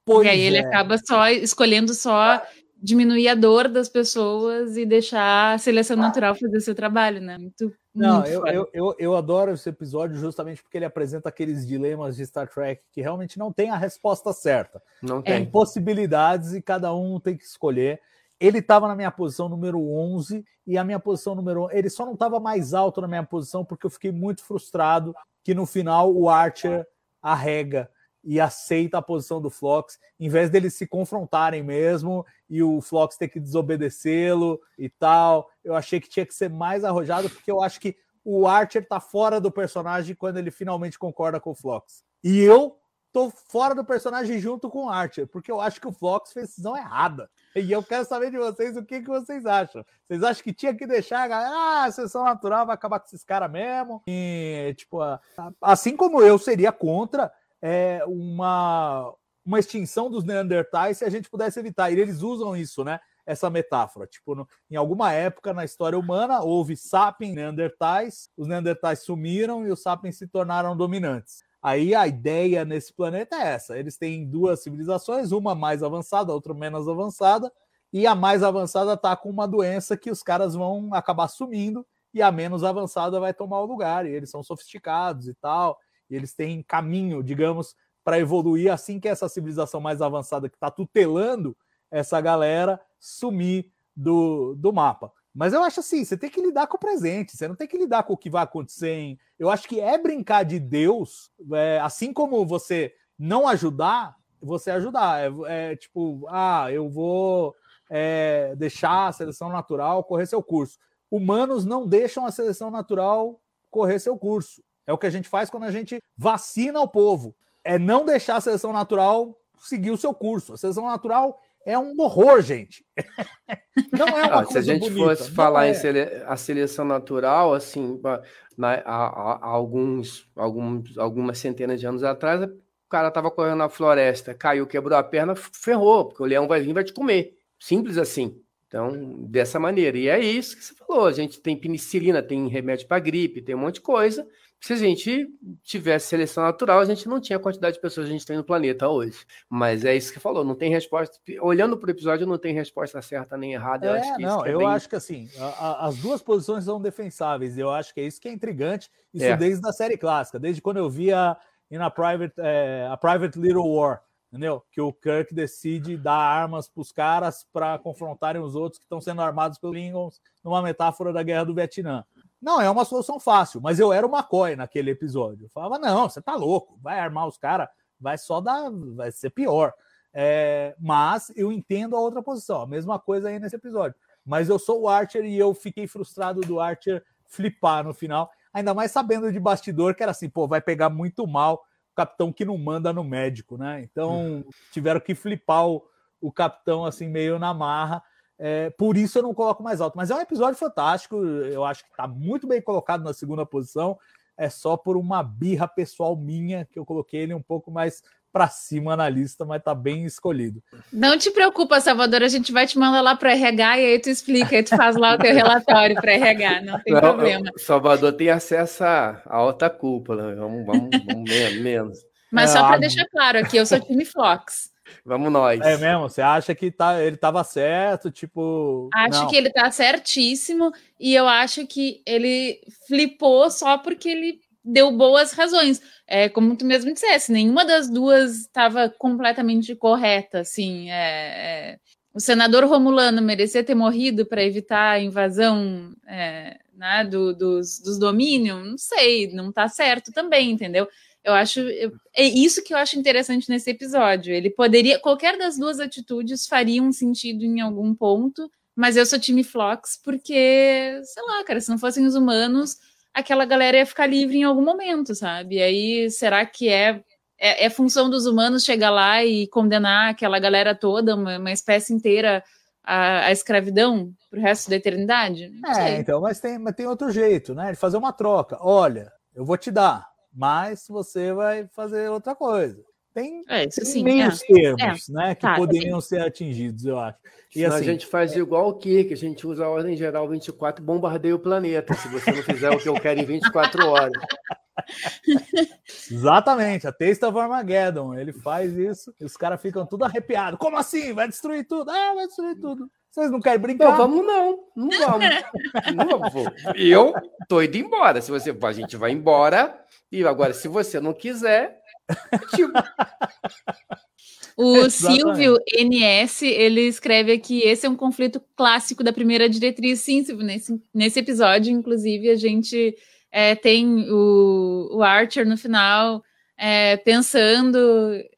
Pois e aí é. ele acaba só escolhendo só diminuir a dor das pessoas e deixar a seleção natural fazer seu trabalho, né? Muito não, eu, eu, eu, eu, adoro esse episódio justamente porque ele apresenta aqueles dilemas de Star Trek que realmente não tem a resposta certa. Não tem. Tem possibilidades e cada um tem que escolher. Ele estava na minha posição número 11 e a minha posição número 1. Ele só não estava mais alto na minha posição porque eu fiquei muito frustrado que no final o Archer arrega e aceita a posição do Flox, em vez deles se confrontarem mesmo e o Flox ter que desobedecê-lo e tal. Eu achei que tinha que ser mais arrojado, porque eu acho que o Archer tá fora do personagem quando ele finalmente concorda com o Flox. E eu tô fora do personagem junto com o Archer, porque eu acho que o Flox fez decisão errada. E eu quero saber de vocês o que, que vocês acham. Vocês acham que tinha que deixar a galera, ah, a sessão natural vai acabar com esses caras mesmo? E, tipo, assim como eu seria contra é, uma, uma extinção dos Neandertais se a gente pudesse evitar. E eles usam isso, né? Essa metáfora. Tipo, no, em alguma época na história humana houve sapiens Neandertais, os Neandertais sumiram e os sapiens se tornaram dominantes. Aí a ideia nesse planeta é essa: eles têm duas civilizações, uma mais avançada, outra menos avançada, e a mais avançada está com uma doença que os caras vão acabar sumindo, e a menos avançada vai tomar o lugar, e eles são sofisticados e tal eles têm caminho, digamos, para evoluir assim que essa civilização mais avançada que está tutelando essa galera sumir do, do mapa. Mas eu acho assim, você tem que lidar com o presente, você não tem que lidar com o que vai acontecer. Em... Eu acho que é brincar de Deus, é, assim como você não ajudar, você ajudar. É, é tipo, ah, eu vou é, deixar a seleção natural correr seu curso. humanos não deixam a seleção natural correr seu curso. É o que a gente faz quando a gente vacina o povo. É não deixar a seleção natural seguir o seu curso. A seleção natural é um horror, gente. [laughs] não é uma ah, coisa Se a gente bonita, fosse falar é. em sele a seleção natural, assim, na, há, há, alguns, alguns, algumas centenas de anos atrás, o cara estava correndo na floresta, caiu, quebrou a perna, ferrou, porque o leão vai vir e vai te comer. Simples assim. Então, dessa maneira. E é isso que você falou. A gente tem penicilina, tem remédio para gripe, tem um monte de coisa. Se a gente tivesse seleção natural, a gente não tinha a quantidade de pessoas que a gente tem no planeta hoje. Mas é isso que falou, não tem resposta. Olhando para o episódio, não tem resposta certa nem errada. Eu é, acho que não, é eu bem... acho que assim, a, a, as duas posições são defensáveis. Eu acho que é isso que é intrigante. Isso é. desde a série clássica, desde quando eu via em a Private, é, a Private Little War entendeu? Que o Kirk decide dar armas para os caras para confrontarem os outros que estão sendo armados pelos Klingons, numa metáfora da Guerra do Vietnã. Não é uma solução fácil, mas eu era o McCoy naquele episódio. Eu falava, não, você tá louco, vai armar os caras, vai só dar, vai ser pior. É, mas eu entendo a outra posição, a mesma coisa aí nesse episódio. Mas eu sou o Archer e eu fiquei frustrado do Archer flipar no final, ainda mais sabendo de bastidor que era assim, pô, vai pegar muito mal capitão que não manda no médico, né? Então tiveram que flipar o, o capitão assim meio na marra. É, por isso eu não coloco mais alto. Mas é um episódio fantástico. Eu acho que está muito bem colocado na segunda posição. É só por uma birra pessoal minha que eu coloquei ele um pouco mais para cima na lista, mas tá bem escolhido. Não te preocupa, Salvador, a gente vai te mandar lá para RH e aí tu explica, aí tu faz lá o teu relatório para RH, não tem não, problema. Salvador tem acesso a alta cúpula, vamos, vamos, vamos menos. Mas só para deixar claro aqui, eu sou time Fox. Vamos nós. É mesmo? Você acha que tá, ele estava certo? Tipo. Acho não. que ele tá certíssimo e eu acho que ele flipou só porque ele deu boas razões. É, como tu mesmo dissesse, nenhuma das duas estava completamente correta, assim. É, é, o senador Romulano merecia ter morrido para evitar a invasão é, né, do, dos, dos domínios? Não sei, não está certo também, entendeu? Eu acho é isso que eu acho interessante nesse episódio. Ele poderia, qualquer das duas atitudes faria um sentido em algum ponto, mas eu sou time Flox porque, sei lá, cara, se não fossem os humanos, aquela galera ia ficar livre em algum momento, sabe? E aí, será que é, é, é função dos humanos chegar lá e condenar aquela galera toda, uma, uma espécie inteira, à, à escravidão pro resto da eternidade? Não é, então, mas tem, mas tem outro jeito, né? De fazer uma troca. Olha, eu vou te dar, mas você vai fazer outra coisa. Tem, é, tem sim, meios é. termos, é. né? Que tá, poderiam sim. ser atingidos, eu acho. E assim, a gente faz igual o que a gente usa a ordem geral 24 e bombardeia o planeta, se você não fizer o que eu quero em 24 horas. [laughs] Exatamente, a Taste of Armageddon, ele faz isso e os caras ficam tudo arrepiados. Como assim? Vai destruir tudo? Ah, vai destruir tudo. Vocês não querem brincar? Não, vamos não, não vamos. [laughs] não. Eu tô indo embora. Se você, a gente vai embora. E agora, se você não quiser, tipo, o Silvio NS, ele escreve aqui, esse é um conflito clássico da primeira diretriz. Sim, Silvio, nesse, nesse episódio, inclusive, a gente é, tem o, o Archer no final é, pensando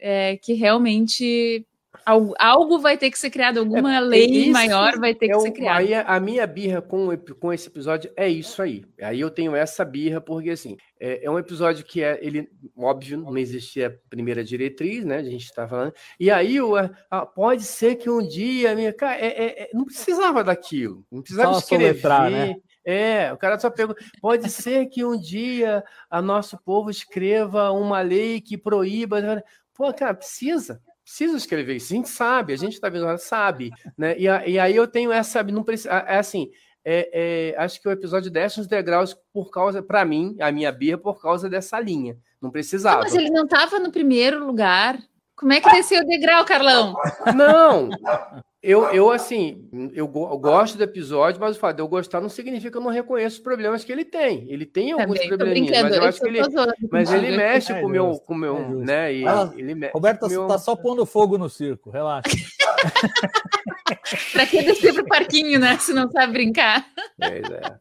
é, que realmente algo, algo, vai ter que ser criado, alguma é, lei maior vai ter que ser criada. Aí a, minha birra com, com esse episódio é isso aí. Aí eu tenho essa birra, porque assim, é, é um episódio que é, ele, óbvio, não existia a primeira diretriz, né? A gente está falando. E aí o, a, pode ser que um dia, minha cara, é, é, é não precisava daquilo, não precisava Só escrever. Soletrar, né? É, o cara só pergunta. Pode ser que um dia a nosso povo escreva uma lei que proíba. Pô, cara, precisa precisa escrever isso, a gente sabe, a gente está vendo, sabe, né? E, e, aí eu tenho essa, não precisa, é assim, é, é, acho que o episódio desce os degraus por causa, para mim, a minha birra, por causa dessa linha. Não precisava. mas ele não estava no primeiro lugar. Como é que desceu o degrau, Carlão? Não, eu, eu assim, eu, eu, gosto do episódio, mas o fato de eu gostar não significa que eu não reconheço os problemas que ele tem. Ele tem alguns probleminhas, mas eu acho que ele, mas ele mexe com o meu, com meu, é né? E, ah, ele mexe Roberto meu... tá só pondo fogo no circo, relaxa. [laughs] pra que descer pro parquinho, né? Se não sabe brincar. Pois é.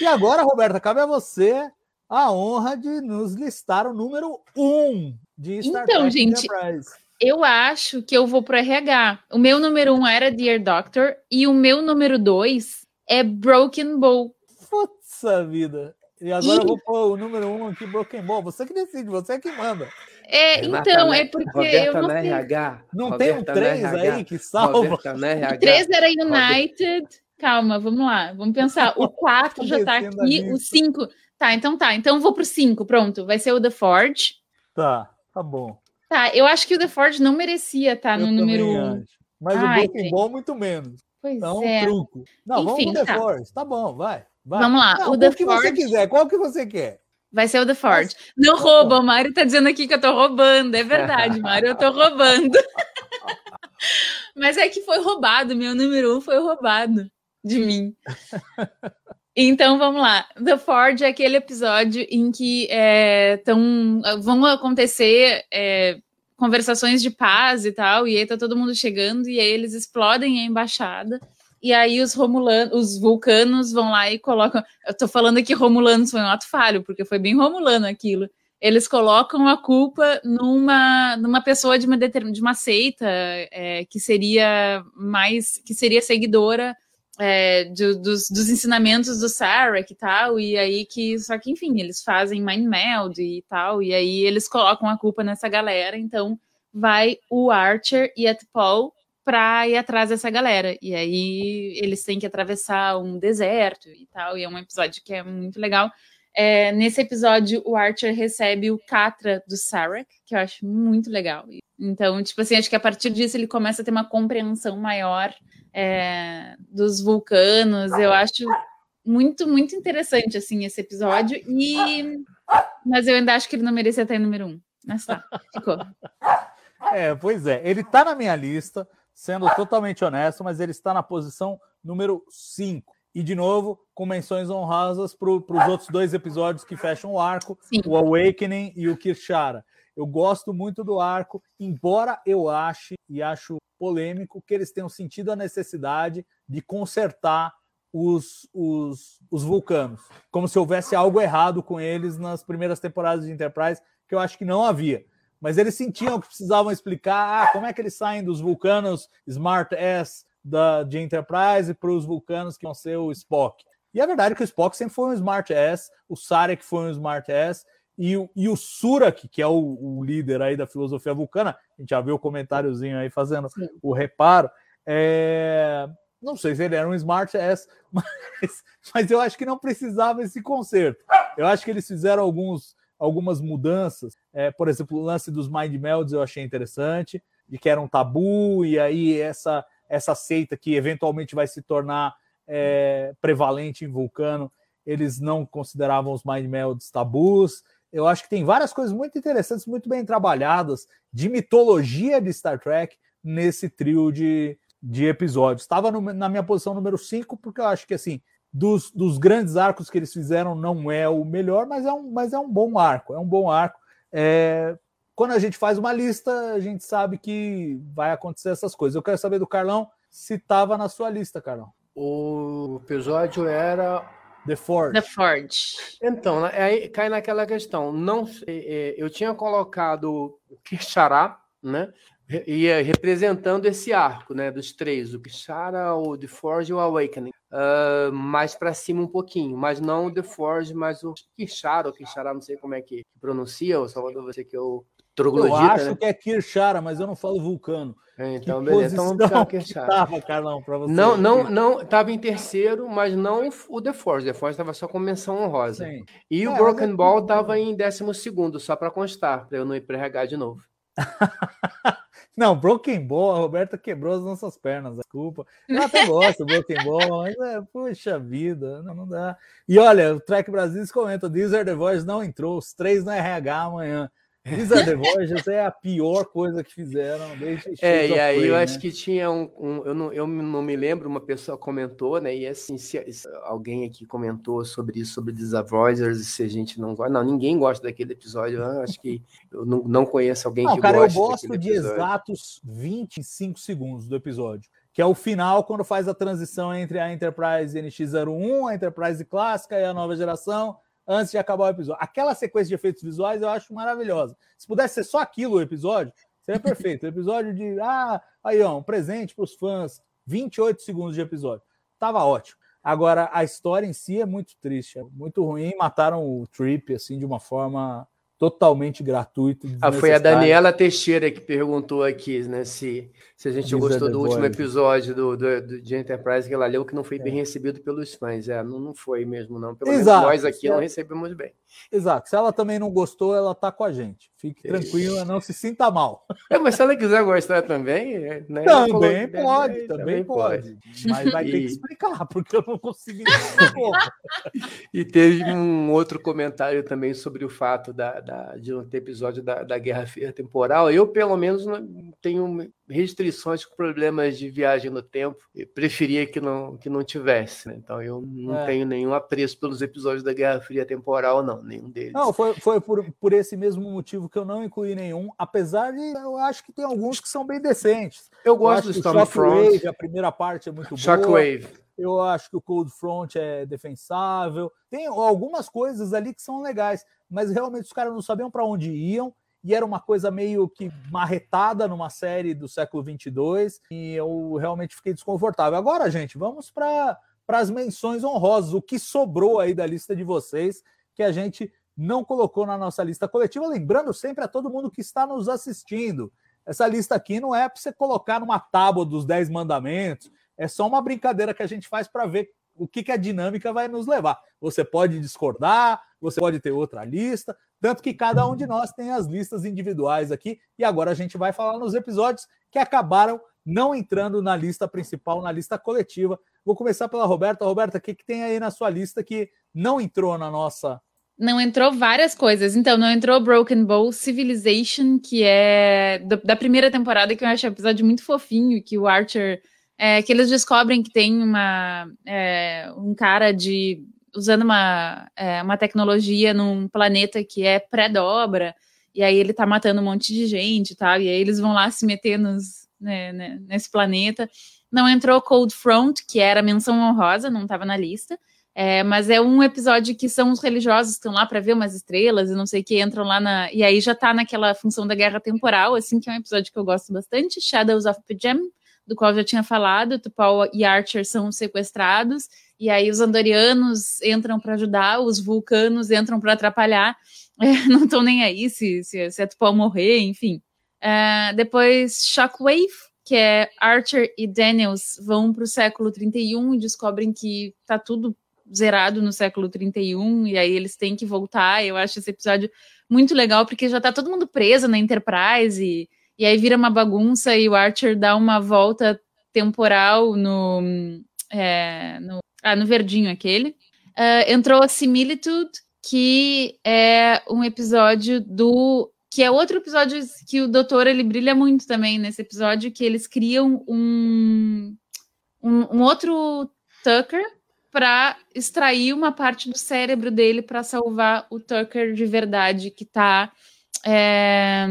E agora, Roberta, cabe a você a honra de nos listar o número um de Star então, Trek gente, Enterprise eu acho que eu vou pro RH. O meu número um era Dear Doctor e o meu número dois é Broken Bowl. Putz vida. E agora eu vou pôr o número um aqui, Broken Ball. Você que decide, você que manda. É, Renata então, é porque Roberta eu não sei. RH. Não tem um Roberta na 3 RH. aí que salva? Roberta na RH. O 3 era United. Calma, vamos lá. Vamos pensar. O 4 já tá aqui. O lista. 5. Tá, então tá. Então eu vou pro 5. Pronto. Vai ser o The Forge. Tá, tá bom. Tá, eu acho que o The Forge não merecia estar Eu no número também 1. acho. Mas Ai, o Broken gente. Ball, muito menos. Pois Então, um é. truco. Não, Enfim, vamos no The tá. Force. Tá bom, vai. vai. Vamos lá, Não, o The que você quiser. Qual que você quer? Vai ser o The Forge. Não rouba, o Mário tá dizendo aqui que eu tô roubando. É verdade, Mário, eu tô roubando. [laughs] Mas é que foi roubado, meu número um foi roubado de mim. [laughs] Então vamos lá. The Forge é aquele episódio em que é, tão, vão acontecer é, conversações de paz e tal, e aí tá todo mundo chegando, e aí eles explodem a embaixada. E aí os romulanos, os vulcanos vão lá e colocam. Eu tô falando aqui romulanos foi um ato falho, porque foi bem romulano aquilo. Eles colocam a culpa numa, numa pessoa de uma, de uma seita é, que seria mais que seria seguidora é, de- dos, dos ensinamentos do Sarek e tal, e aí que, só que enfim, eles fazem mind meld e tal, e aí eles colocam a culpa nessa galera, então vai o Archer e a T'Pol para ir atrás dessa galera. E aí eles têm que atravessar um deserto e tal. E é um episódio que é muito legal. É, nesse episódio, o Archer recebe o Catra do Sarek, que eu acho muito legal. Então, tipo assim, acho que a partir disso ele começa a ter uma compreensão maior é, dos vulcanos. Eu acho muito, muito interessante, assim, esse episódio. E... Mas eu ainda acho que ele não merecia estar em número um. Mas tá, ficou. [laughs] É, pois é. Ele tá na minha lista, sendo totalmente honesto, mas ele está na posição número 5. E, de novo, com menções honrosas para os outros dois episódios que fecham o arco, Sim. o Awakening e o Kirshara. Eu gosto muito do arco, embora eu ache e acho polêmico que eles tenham sentido a necessidade de consertar os, os, os vulcanos, como se houvesse algo errado com eles nas primeiras temporadas de Enterprise, que eu acho que não havia. Mas eles sentiam que precisavam explicar ah, como é que eles saem dos vulcanos Smart S da, de Enterprise para os vulcanos que vão ser o Spock. E a verdade é que o Spock sempre foi um Smart S, o Sarek foi um Smart S, e o, e o Surak, que é o, o, líder aí da filosofia vulcana, a gente já viu o comentáriozinho aí fazendo Sim. o reparo. É... Não sei se ele era um Smart S, [laughs] mas, mas eu acho que não precisava esse conserto. Eu acho que eles fizeram alguns, algumas mudanças. É, por exemplo, o lance dos Mind Melds eu achei interessante, de que era um tabu, e aí essa, essa seita que eventualmente vai se tornar é, prevalente em Vulcano, eles não consideravam os Mind Melds tabus. Eu acho que tem várias coisas muito interessantes, muito bem trabalhadas, de mitologia de Star Trek nesse trio de, de episódios. Estava na minha posição número 5, porque eu acho que assim, dos, dos, grandes arcos que eles fizeram, não é o melhor, mas é um, mas é um bom arco. É um bom arco. É, quando a gente faz uma lista, a gente sabe que vai acontecer essas coisas. Eu quero saber do Carlão se estava na sua lista, Carlão. O episódio era The Forge. The Forge. Então, aí cai naquela questão. Não, eu tinha colocado o Kixará, né? E representando esse arco, né? Dos três, o Kixara, o The Forge e o Awakening. Uh, mais para cima um pouquinho, mas não o The Forge, mas o Kixara, ou Kixara, não sei como é que pronuncia, o Salvador, você que eu Eu acho né? que é Kirshara, mas eu não falo vulcano. É, então, que beleza. Então vamos ficar Kirshara. Tava, Carlão, para você. Não, não, não, tava em terceiro, mas não o The Force. The Force estava só com menção honrosa. Sim. E é, o Broken é... Ball estava em décimo segundo, só para constar, para eu não ir para RH de novo. [laughs] não, Broken Ball, a Roberta quebrou as nossas pernas, desculpa. Eu até gosto do Broken Ball, mas é, puxa vida, não, não dá. E olha, o Trek Brasil comenta: Deezer The Voice não entrou, os três no RH amanhã. Wizard The Voyages é a pior coisa que fizeram desde É, e aí Play, eu né? acho que tinha um, um, eu, não, eu não me lembro, uma pessoa comentou, né? E assim, se, se alguém aqui comentou sobre isso, sobre Voyagers, e se a gente não gosta. Não, ninguém gosta daquele episódio. Eu acho que eu não, não conheço alguém não, que cara, goste. Eu gosto de exatos 25 segundos do episódio. Que é o final, quando faz a transição entre a Enterprise NX01, a Enterprise clássica e a nova geração antes de acabar o episódio. Aquela sequência de efeitos visuais eu acho maravilhosa. Se pudesse ser só aquilo o episódio, seria perfeito. O episódio de, ah, aí ó, um presente para os fãs, 28 segundos de episódio. Tava ótimo. Agora, a história em si é muito triste, é muito ruim. Mataram o Trip assim de uma forma totalmente gratuita. Ah, foi a Daniela Teixeira que perguntou aqui, né, se, se a gente Visa gostou do último Void. episódio do, do, do- de Enterprise que ela leu, que não foi bem recebido pelos fãs. É, não, não foi mesmo, não. Pelo menos Exato. nós aqui não É. recebemos bem. Exato. Se ela também não gostou, ela tá com a gente. Fique tranquila, não se sinta mal. É, mas se ela quiser gostar também, é, né, Também pode, também- também pode. Mas vai ter que E- explicar, porque eu não consegui. [laughs] E teve um outro comentário também sobre o fato da, da- de não ter episódio da, da Guerra Fria temporal. Eu, pelo menos, não tenho restrições com problemas de viagem no tempo. Eu preferia que não, que não tivesse. né? Então, eu não É. tenho nenhum apreço pelos episódios da Guerra Fria temporal, não. Nenhum deles. Não, foi, foi por, por esse mesmo motivo que eu não incluí nenhum, apesar de eu acho que tem alguns que são bem decentes. eu Eu gosto acho do Shockwave, Stormfront. a primeira parte é muito boa. Shockwave. Eu acho que o Cold Front é defensável. Tem algumas coisas ali que são legais, mas realmente os caras não sabiam para onde iam e era uma coisa meio que marretada numa série do século 22 e eu realmente fiquei desconfortável. Agora, gente, vamos para as menções honrosas, o que sobrou aí da lista de vocês que a gente não colocou na nossa lista coletiva, lembrando sempre a todo mundo que está nos assistindo. Essa lista aqui não é para você colocar numa tábua dos 10 mandamentos, é só uma brincadeira que a gente faz para ver o que, que a dinâmica vai nos levar. Você pode discordar, você pode ter outra lista, tanto que cada um de nós tem as listas individuais aqui, e agora a gente vai falar nos episódios que acabaram não entrando na lista principal, na lista coletiva. Vou começar pela Roberta. Roberta, o que, que tem aí na sua lista que não entrou na nossa. Não entrou várias coisas. Então, não entrou Broken Bowl, Civilization, que é do- da primeira temporada, que eu acho um episódio muito fofinho, que o Archer. é, que eles descobrem que tem uma, é, um cara de. Usando uma, é, uma tecnologia num planeta que é pré-dobra, e aí ele tá matando um monte de gente e tal, e aí eles vão lá se meter nos, né, né, nesse planeta. Não entrou Cold Front, que era menção honrosa, não estava na lista. É, mas é um episódio que são os religiosos que estão lá para ver umas estrelas e não sei o que, entram lá na. E aí já tá naquela função da guerra temporal, assim, que é um episódio que eu gosto bastante. Shadows of Pajam, do qual eu já tinha falado. Tupal e Archer são sequestrados, e aí os andorianos entram para ajudar, os vulcanos entram para atrapalhar. [laughs] É, não estão nem aí se, se, se a Tupal morrer, enfim. É, depois Shockwave, que é Archer e Daniels vão para o século 31 e descobrem que tá tudo zerado no século 31 e aí eles têm que voltar. Eu acho esse episódio muito legal porque já tá todo mundo preso na Enterprise e, e aí vira uma bagunça e o Archer dá uma volta temporal no, é, no, ah, no verdinho aquele. Ah, entrou a Similitude, que é um episódio do que é outro episódio que o doutor ele brilha muito também nesse episódio, que eles criam um, um, um outro Tucker para extrair uma parte do cérebro dele para salvar o Tucker de verdade que tá, é,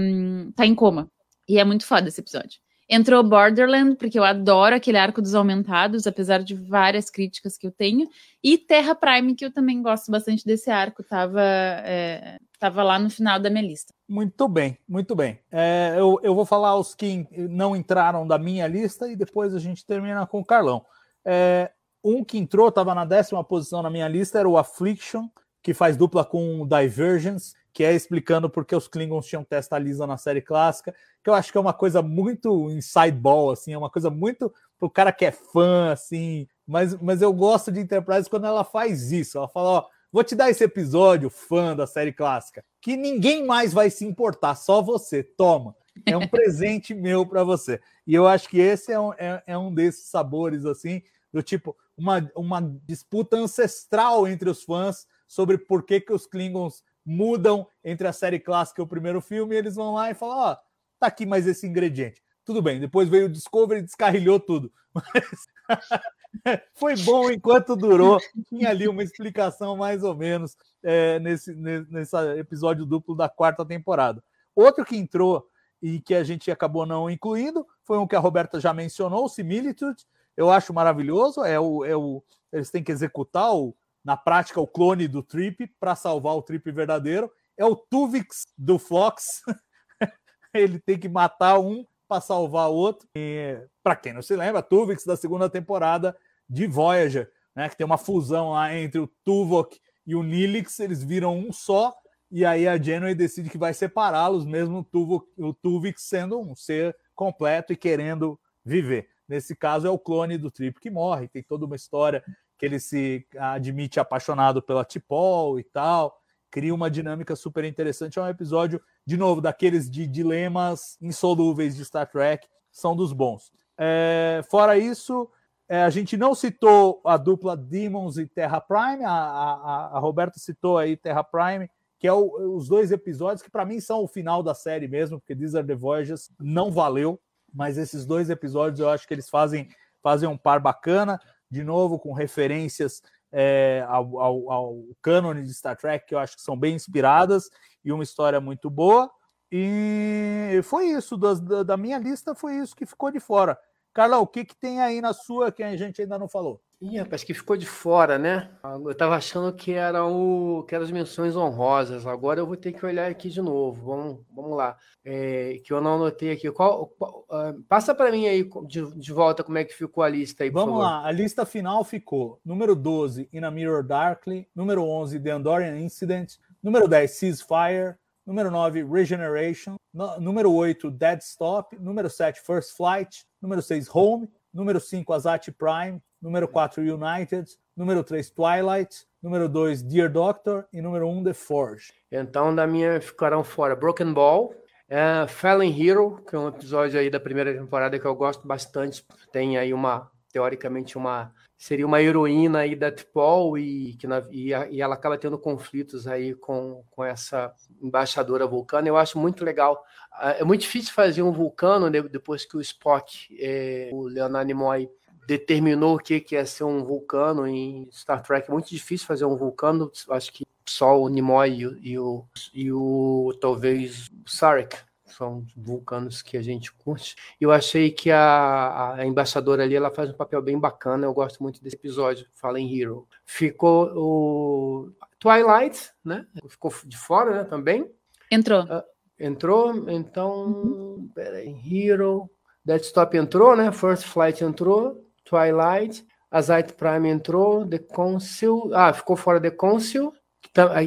tá em coma. E é muito foda esse episódio. Entrou Borderland, porque eu adoro aquele arco dos aumentados, apesar de várias críticas que eu tenho. E Terra Prime, que eu também gosto bastante desse arco, tava, é, tava lá no final da minha lista. Muito bem, muito bem. É, eu, eu vou falar os que não entraram da minha lista e depois a gente termina com o Carlão. É, um que entrou, estava na décima posição na minha lista, era o Affliction, que faz dupla com Divergence, que é explicando porque os Klingons tinham testa lisa na série clássica, que eu acho que é uma coisa muito inside ball, assim, é uma coisa muito pro cara que é fã, assim, mas, mas eu gosto de Enterprise quando ela faz isso, ela fala, ó, vou te dar esse episódio, fã da série clássica, que ninguém mais vai se importar, só você, toma, é um [laughs] presente meu para você, e eu acho que esse é um, é, é um desses sabores, assim, do tipo, uma, uma disputa ancestral entre os fãs sobre por que, que os Klingons mudam entre a série clássica e o primeiro filme, eles vão lá e falam: Ó, oh, tá aqui mais esse ingrediente. Tudo bem, depois veio o Discovery e descarrilhou tudo. [laughs] Mas [laughs] foi bom enquanto durou. Tinha ali uma explicação mais ou menos é, nesse, nesse episódio duplo da quarta temporada. Outro que entrou e que a gente acabou não incluindo foi um que a Roberta já mencionou, o Similitude. Eu acho maravilhoso. É o, é o, eles têm que executar o, na prática o clone do Trip para salvar o Trip verdadeiro. É o Tuvix do Fox. [laughs] Ele tem que matar um para salvar o outro. Para quem não se lembra, Tuvix da segunda temporada de Voyager, né? Que tem uma fusão lá entre o Tuvok e o Nilix, eles viram um só, e aí a Janeway decide que vai separá-los, mesmo o Tuvok, o Tuvok sendo um ser completo e querendo viver. Nesse caso é o clone do Trip que morre, tem toda uma história que ele se admite apaixonado pela Tipol e tal, cria uma dinâmica super interessante. É um episódio, de novo, daqueles de dilemas insolúveis de Star Trek, são dos bons. É, fora isso, é, a gente não citou a dupla Demons e Terra Prime, a, a, a Roberta citou aí Terra Prime, que é o, os dois episódios que para mim são o final da série mesmo, porque These Are the Voyages não valeu, mas esses dois episódios eu acho que eles fazem, fazem um par bacana, de novo com referências é, ao, ao, ao cânone de Star Trek, que eu acho que são bem inspiradas, e uma história muito boa. E foi isso, da, da minha lista foi isso que ficou de fora. Carla, o que, que tem aí na sua que a gente ainda não falou? Ih, rapaz, que ficou de fora, né? Eu tava achando que eram, que eram as menções honrosas. Agora eu vou ter que olhar aqui de novo. Vamos, vamos lá. É, que eu não anotei aqui. Qual, qual uh, passa para mim aí de, de, volta como é que ficou a lista aí, Vamos lá. A lista final ficou número 12, In a Mirror Darkly. Número 11, The Andorian Incident. Número 10, Ceasefire. Número 9, Regeneration. Número 8, Dead Stop. Número 7, First Flight. Número 6, Home. Número 5, Azati Prime. Número 4, United. Número 3, Twilight. Número 2, Dear Doctor. E número 1, The Forge. Então, da minha ficarão fora Broken Ball. Uh, Fallen Hero, que é um episódio aí da primeira temporada que eu gosto bastante. Tem aí uma, teoricamente, uma seria uma heroína aí da T'Pol e, que na, e, e, ela acaba tendo conflitos aí com, com essa embaixadora vulcana. Eu acho muito legal. Ah, é muito difícil fazer um vulcano né, depois que o Spock, é, o Leonardo Nimoy, determinou o que, que é ser um vulcano em Star Trek. É muito difícil fazer um vulcano. Acho que só o Nimoy e o, e o, e o talvez o Sarek são vulcanos que a gente curte. Eu achei que a, a, embaixadora ali ela faz um papel bem bacana. Eu gosto muito desse episódio, Fala em Hero. Ficou o Twilight, né? Ficou de fora, né? Também. Entrou. Uh, entrou, então. Uhum. Peraí, Hero. Dead Stop entrou, né? First Flight entrou. Twilight. Azite Prime entrou. The Council. Ah, ficou fora The Council.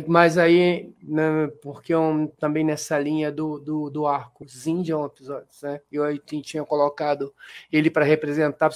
Mas aí, né, porque eu, também nessa linha do, do, do arco Zindian episódios, né? Eu aí tinha colocado ele para representar.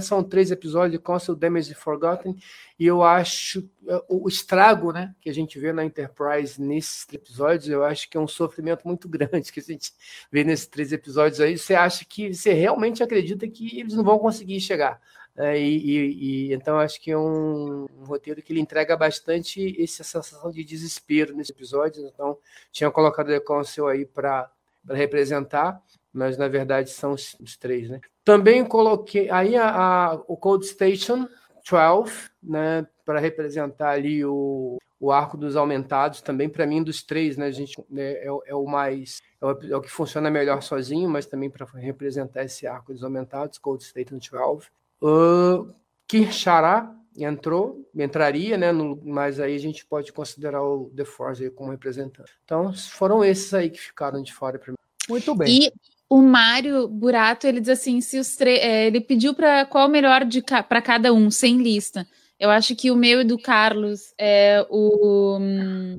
São três episódios de Council Damage Forgotten, e eu acho é, o estrago né, que a gente vê na Enterprise nesses episódios, eu acho que é um sofrimento muito [laughs] grande que a gente vê nesses três episódios aí. Você acha que você realmente acredita que eles não vão conseguir chegar? É, e, e, então acho que é um, um, roteiro que ele entrega bastante essa sensação de desespero nesse episódio. Então tinha colocado o Council aí para representar, mas na verdade são os, os, três, né? Também coloquei aí a, a, o Cold Station 12, né, para representar ali o, o arco dos aumentados. Também para mim dos três, né, a gente né, é, é, o mais é o, é o, que funciona melhor sozinho, mas também para representar esse arco dos aumentados, Cold Station 12. Uh, Kirchara entrou, entraria, né? No, mas aí a gente pode considerar o The Force como representante. Então, foram esses aí que ficaram de fora para mim. Muito bem. E o Mário Burato, ele diz assim: se os é, ele pediu para qual o melhor para cada um, sem lista. Eu acho que o meu e do Carlos é o um,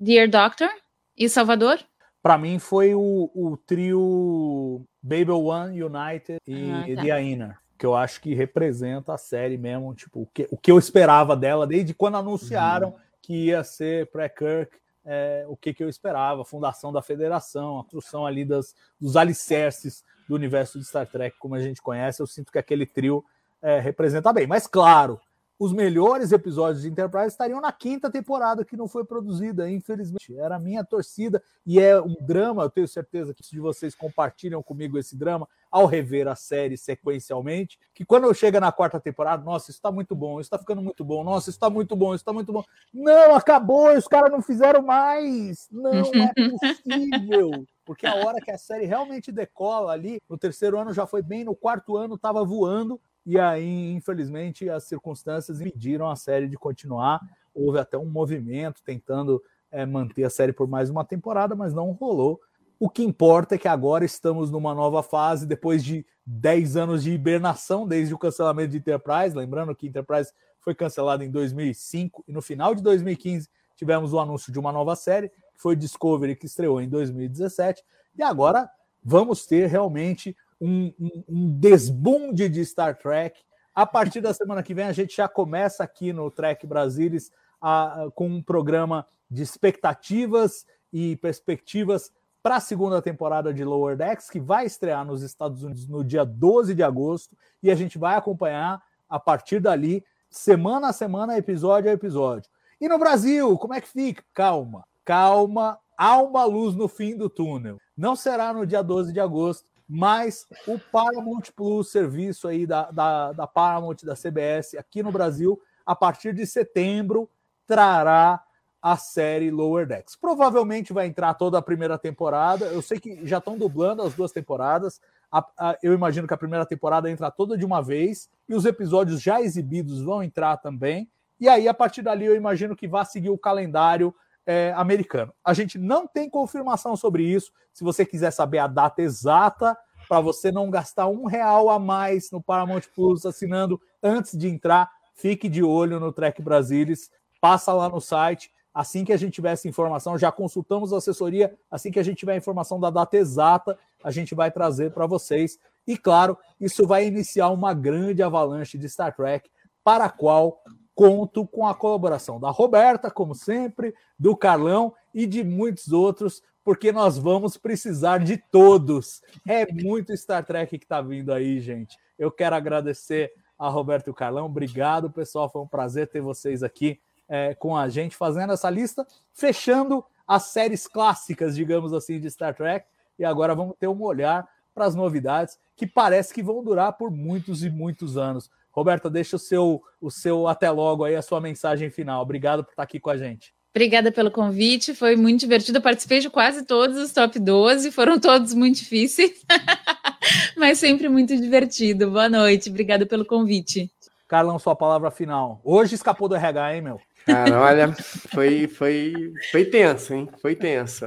Dear Doctor e Salvador. Para mim foi o, o trio Babel One, United e ah, tá. The Inner que eu acho que representa a série mesmo, tipo, o que, o que eu esperava dela desde quando anunciaram uhum. que ia ser pré-Kirk, é, o que, que eu esperava, a fundação da federação, a construção ali das, dos alicerces do universo de Star Trek, como a gente conhece, eu sinto que aquele trio é, representa bem. Mas claro, os melhores episódios de Enterprise estariam na quinta temporada que não foi produzida, infelizmente. Era a minha torcida e é um drama. Eu tenho certeza que de vocês compartilham comigo esse drama ao rever a série sequencialmente. Que quando chega na quarta temporada, nossa, isso está muito bom, isso está ficando muito bom, nossa, isso está muito bom, isso está muito bom. Não, acabou, os caras não fizeram mais. Não é [laughs] possível. Porque a hora que a série realmente decola ali, no terceiro ano já foi bem, no quarto ano estava voando e aí, infelizmente, as circunstâncias impediram a série de continuar. Houve até um movimento tentando é, manter a série por mais uma temporada, mas não rolou. O que importa é que agora estamos numa nova fase, depois de 10 anos de hibernação, desde o cancelamento de Enterprise. Lembrando que Enterprise foi cancelado em 2005 e no final de 2015 tivemos o anúncio de uma nova série, que foi Discovery, que estreou em 2017. E agora vamos ter realmente um, um, um desbunde de Star Trek. A partir da semana que vem, a gente já começa aqui no Trek Brasilis a, com um programa de expectativas e perspectivas para a segunda temporada de Lower Decks, que vai estrear nos Estados Unidos no dia 12 de agosto, e a gente vai acompanhar a partir dali, semana a semana, episódio a episódio. E no Brasil, como é que fica? Calma, calma, há uma luz no fim do túnel. Não será no dia 12 de agosto, mas o Paramount Plus, serviço aí da, da, da Paramount, da CBS, aqui no Brasil, a partir de setembro, trará a série Lower Decks. Provavelmente vai entrar toda a primeira temporada. Eu sei que já estão dublando as duas temporadas. A, a, eu imagino que a primeira temporada entra toda de uma vez e os episódios já exibidos vão entrar também. E aí, a partir dali, eu imagino que vai seguir o calendário é, americano. A gente não tem confirmação sobre isso. Se você quiser saber a data exata, para você não gastar um real a mais no Paramount Plus assinando antes de entrar, fique de olho no Trek Brasilis. Passa lá no site Assim que a gente tiver essa informação, já consultamos a assessoria. Assim que a gente tiver a informação da data exata, a gente vai trazer para vocês. E claro, isso vai iniciar uma grande avalanche de Star Trek, para a qual conto com a colaboração da Roberta, como sempre, do Carlão e de muitos outros, porque nós vamos precisar de todos. É muito Star Trek que está vindo aí, gente. Eu quero agradecer a Roberta e o Carlão. Obrigado, pessoal. Foi um prazer ter vocês aqui é, com a gente fazendo essa lista, fechando as séries clássicas, digamos assim, de Star Trek. E agora vamos ter um olhar para as novidades que parece que vão durar por muitos e muitos anos. Roberta, deixa o seu, o seu até logo aí, a sua mensagem final. Obrigado por estar aqui com a gente. Obrigada pelo convite, foi muito divertido. Eu participei de quase todos os top 12, foram todos muito difíceis, [laughs] mas sempre muito divertido. Boa noite, obrigada pelo convite. Carlão, sua palavra final. Hoje escapou do RH, hein, meu? Cara, olha, foi, foi, foi tenso, hein? Foi tenso,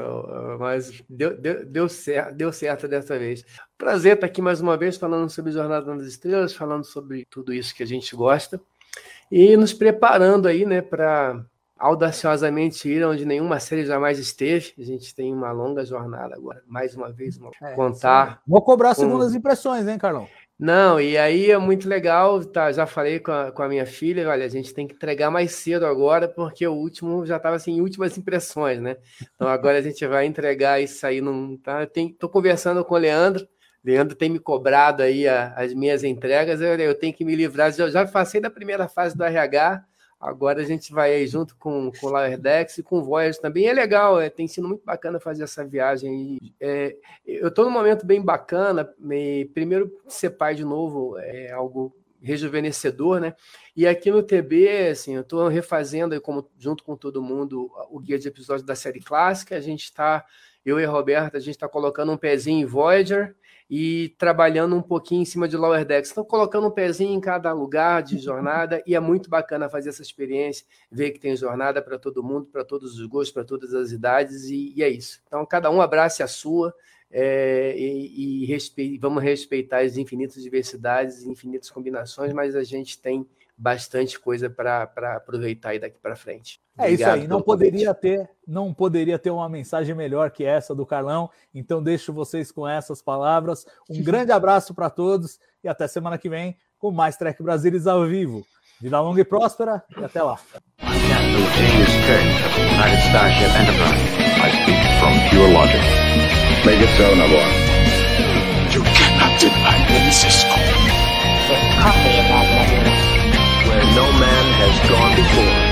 mas deu, deu, deu, certo, deu certo dessa vez. Prazer estar aqui mais uma vez falando sobre Jornada nas Estrelas, falando sobre tudo isso que a gente gosta e nos preparando aí, né, para audaciosamente ir onde nenhuma série jamais esteve. A gente tem uma longa jornada agora, mais uma vez, é, contar. Sim. Vou cobrar segundas com... impressões, hein, Carlão? Não, e aí é muito legal, tá? Já falei com a, com a minha filha, olha, a gente tem que entregar mais cedo agora, porque o último já estava assim, últimas impressões, né? Então agora a gente vai entregar isso aí, não tá? Tem, tô conversando com o Leandro, Leandro tem me cobrado aí a, as minhas entregas, eu, eu tenho que me livrar, já, já passei da primeira fase do RH, Agora a gente vai aí junto com, o Laerdex e com o Voyage também. É legal, é, tem sido muito bacana fazer essa viagem. É, eu estou num momento bem bacana. Me, primeiro, ser pai de novo é algo rejuvenescedor, né? E aqui no TB, assim, eu estou refazendo, como, junto com todo mundo, o guia de episódios da série clássica. A gente está, eu e a Roberta, a gente está colocando um pezinho em Voyager e trabalhando um pouquinho em cima de Lower Decks. Estão colocando um pezinho em cada lugar de jornada e é muito bacana fazer essa experiência, ver que tem jornada para todo mundo, para todos os gostos, para todas as idades e, e, é isso. Então, cada um abrace a sua é, e, e respe... vamos respeitar as infinitas diversidades, infinitas combinações, mas a gente tem bastante coisa para aproveitar aí daqui para frente. É isso aí, não poderia ter, não poderia ter uma mensagem melhor que essa do Carlão. Então deixo vocês com essas palavras. Um [laughs] grande abraço para todos e até semana que vem com mais Trek Brasilis ao vivo. Vida longa e próspera e até lá. You cannot deny me, Cisco. There's coffee in that letter. Where no man has gone before.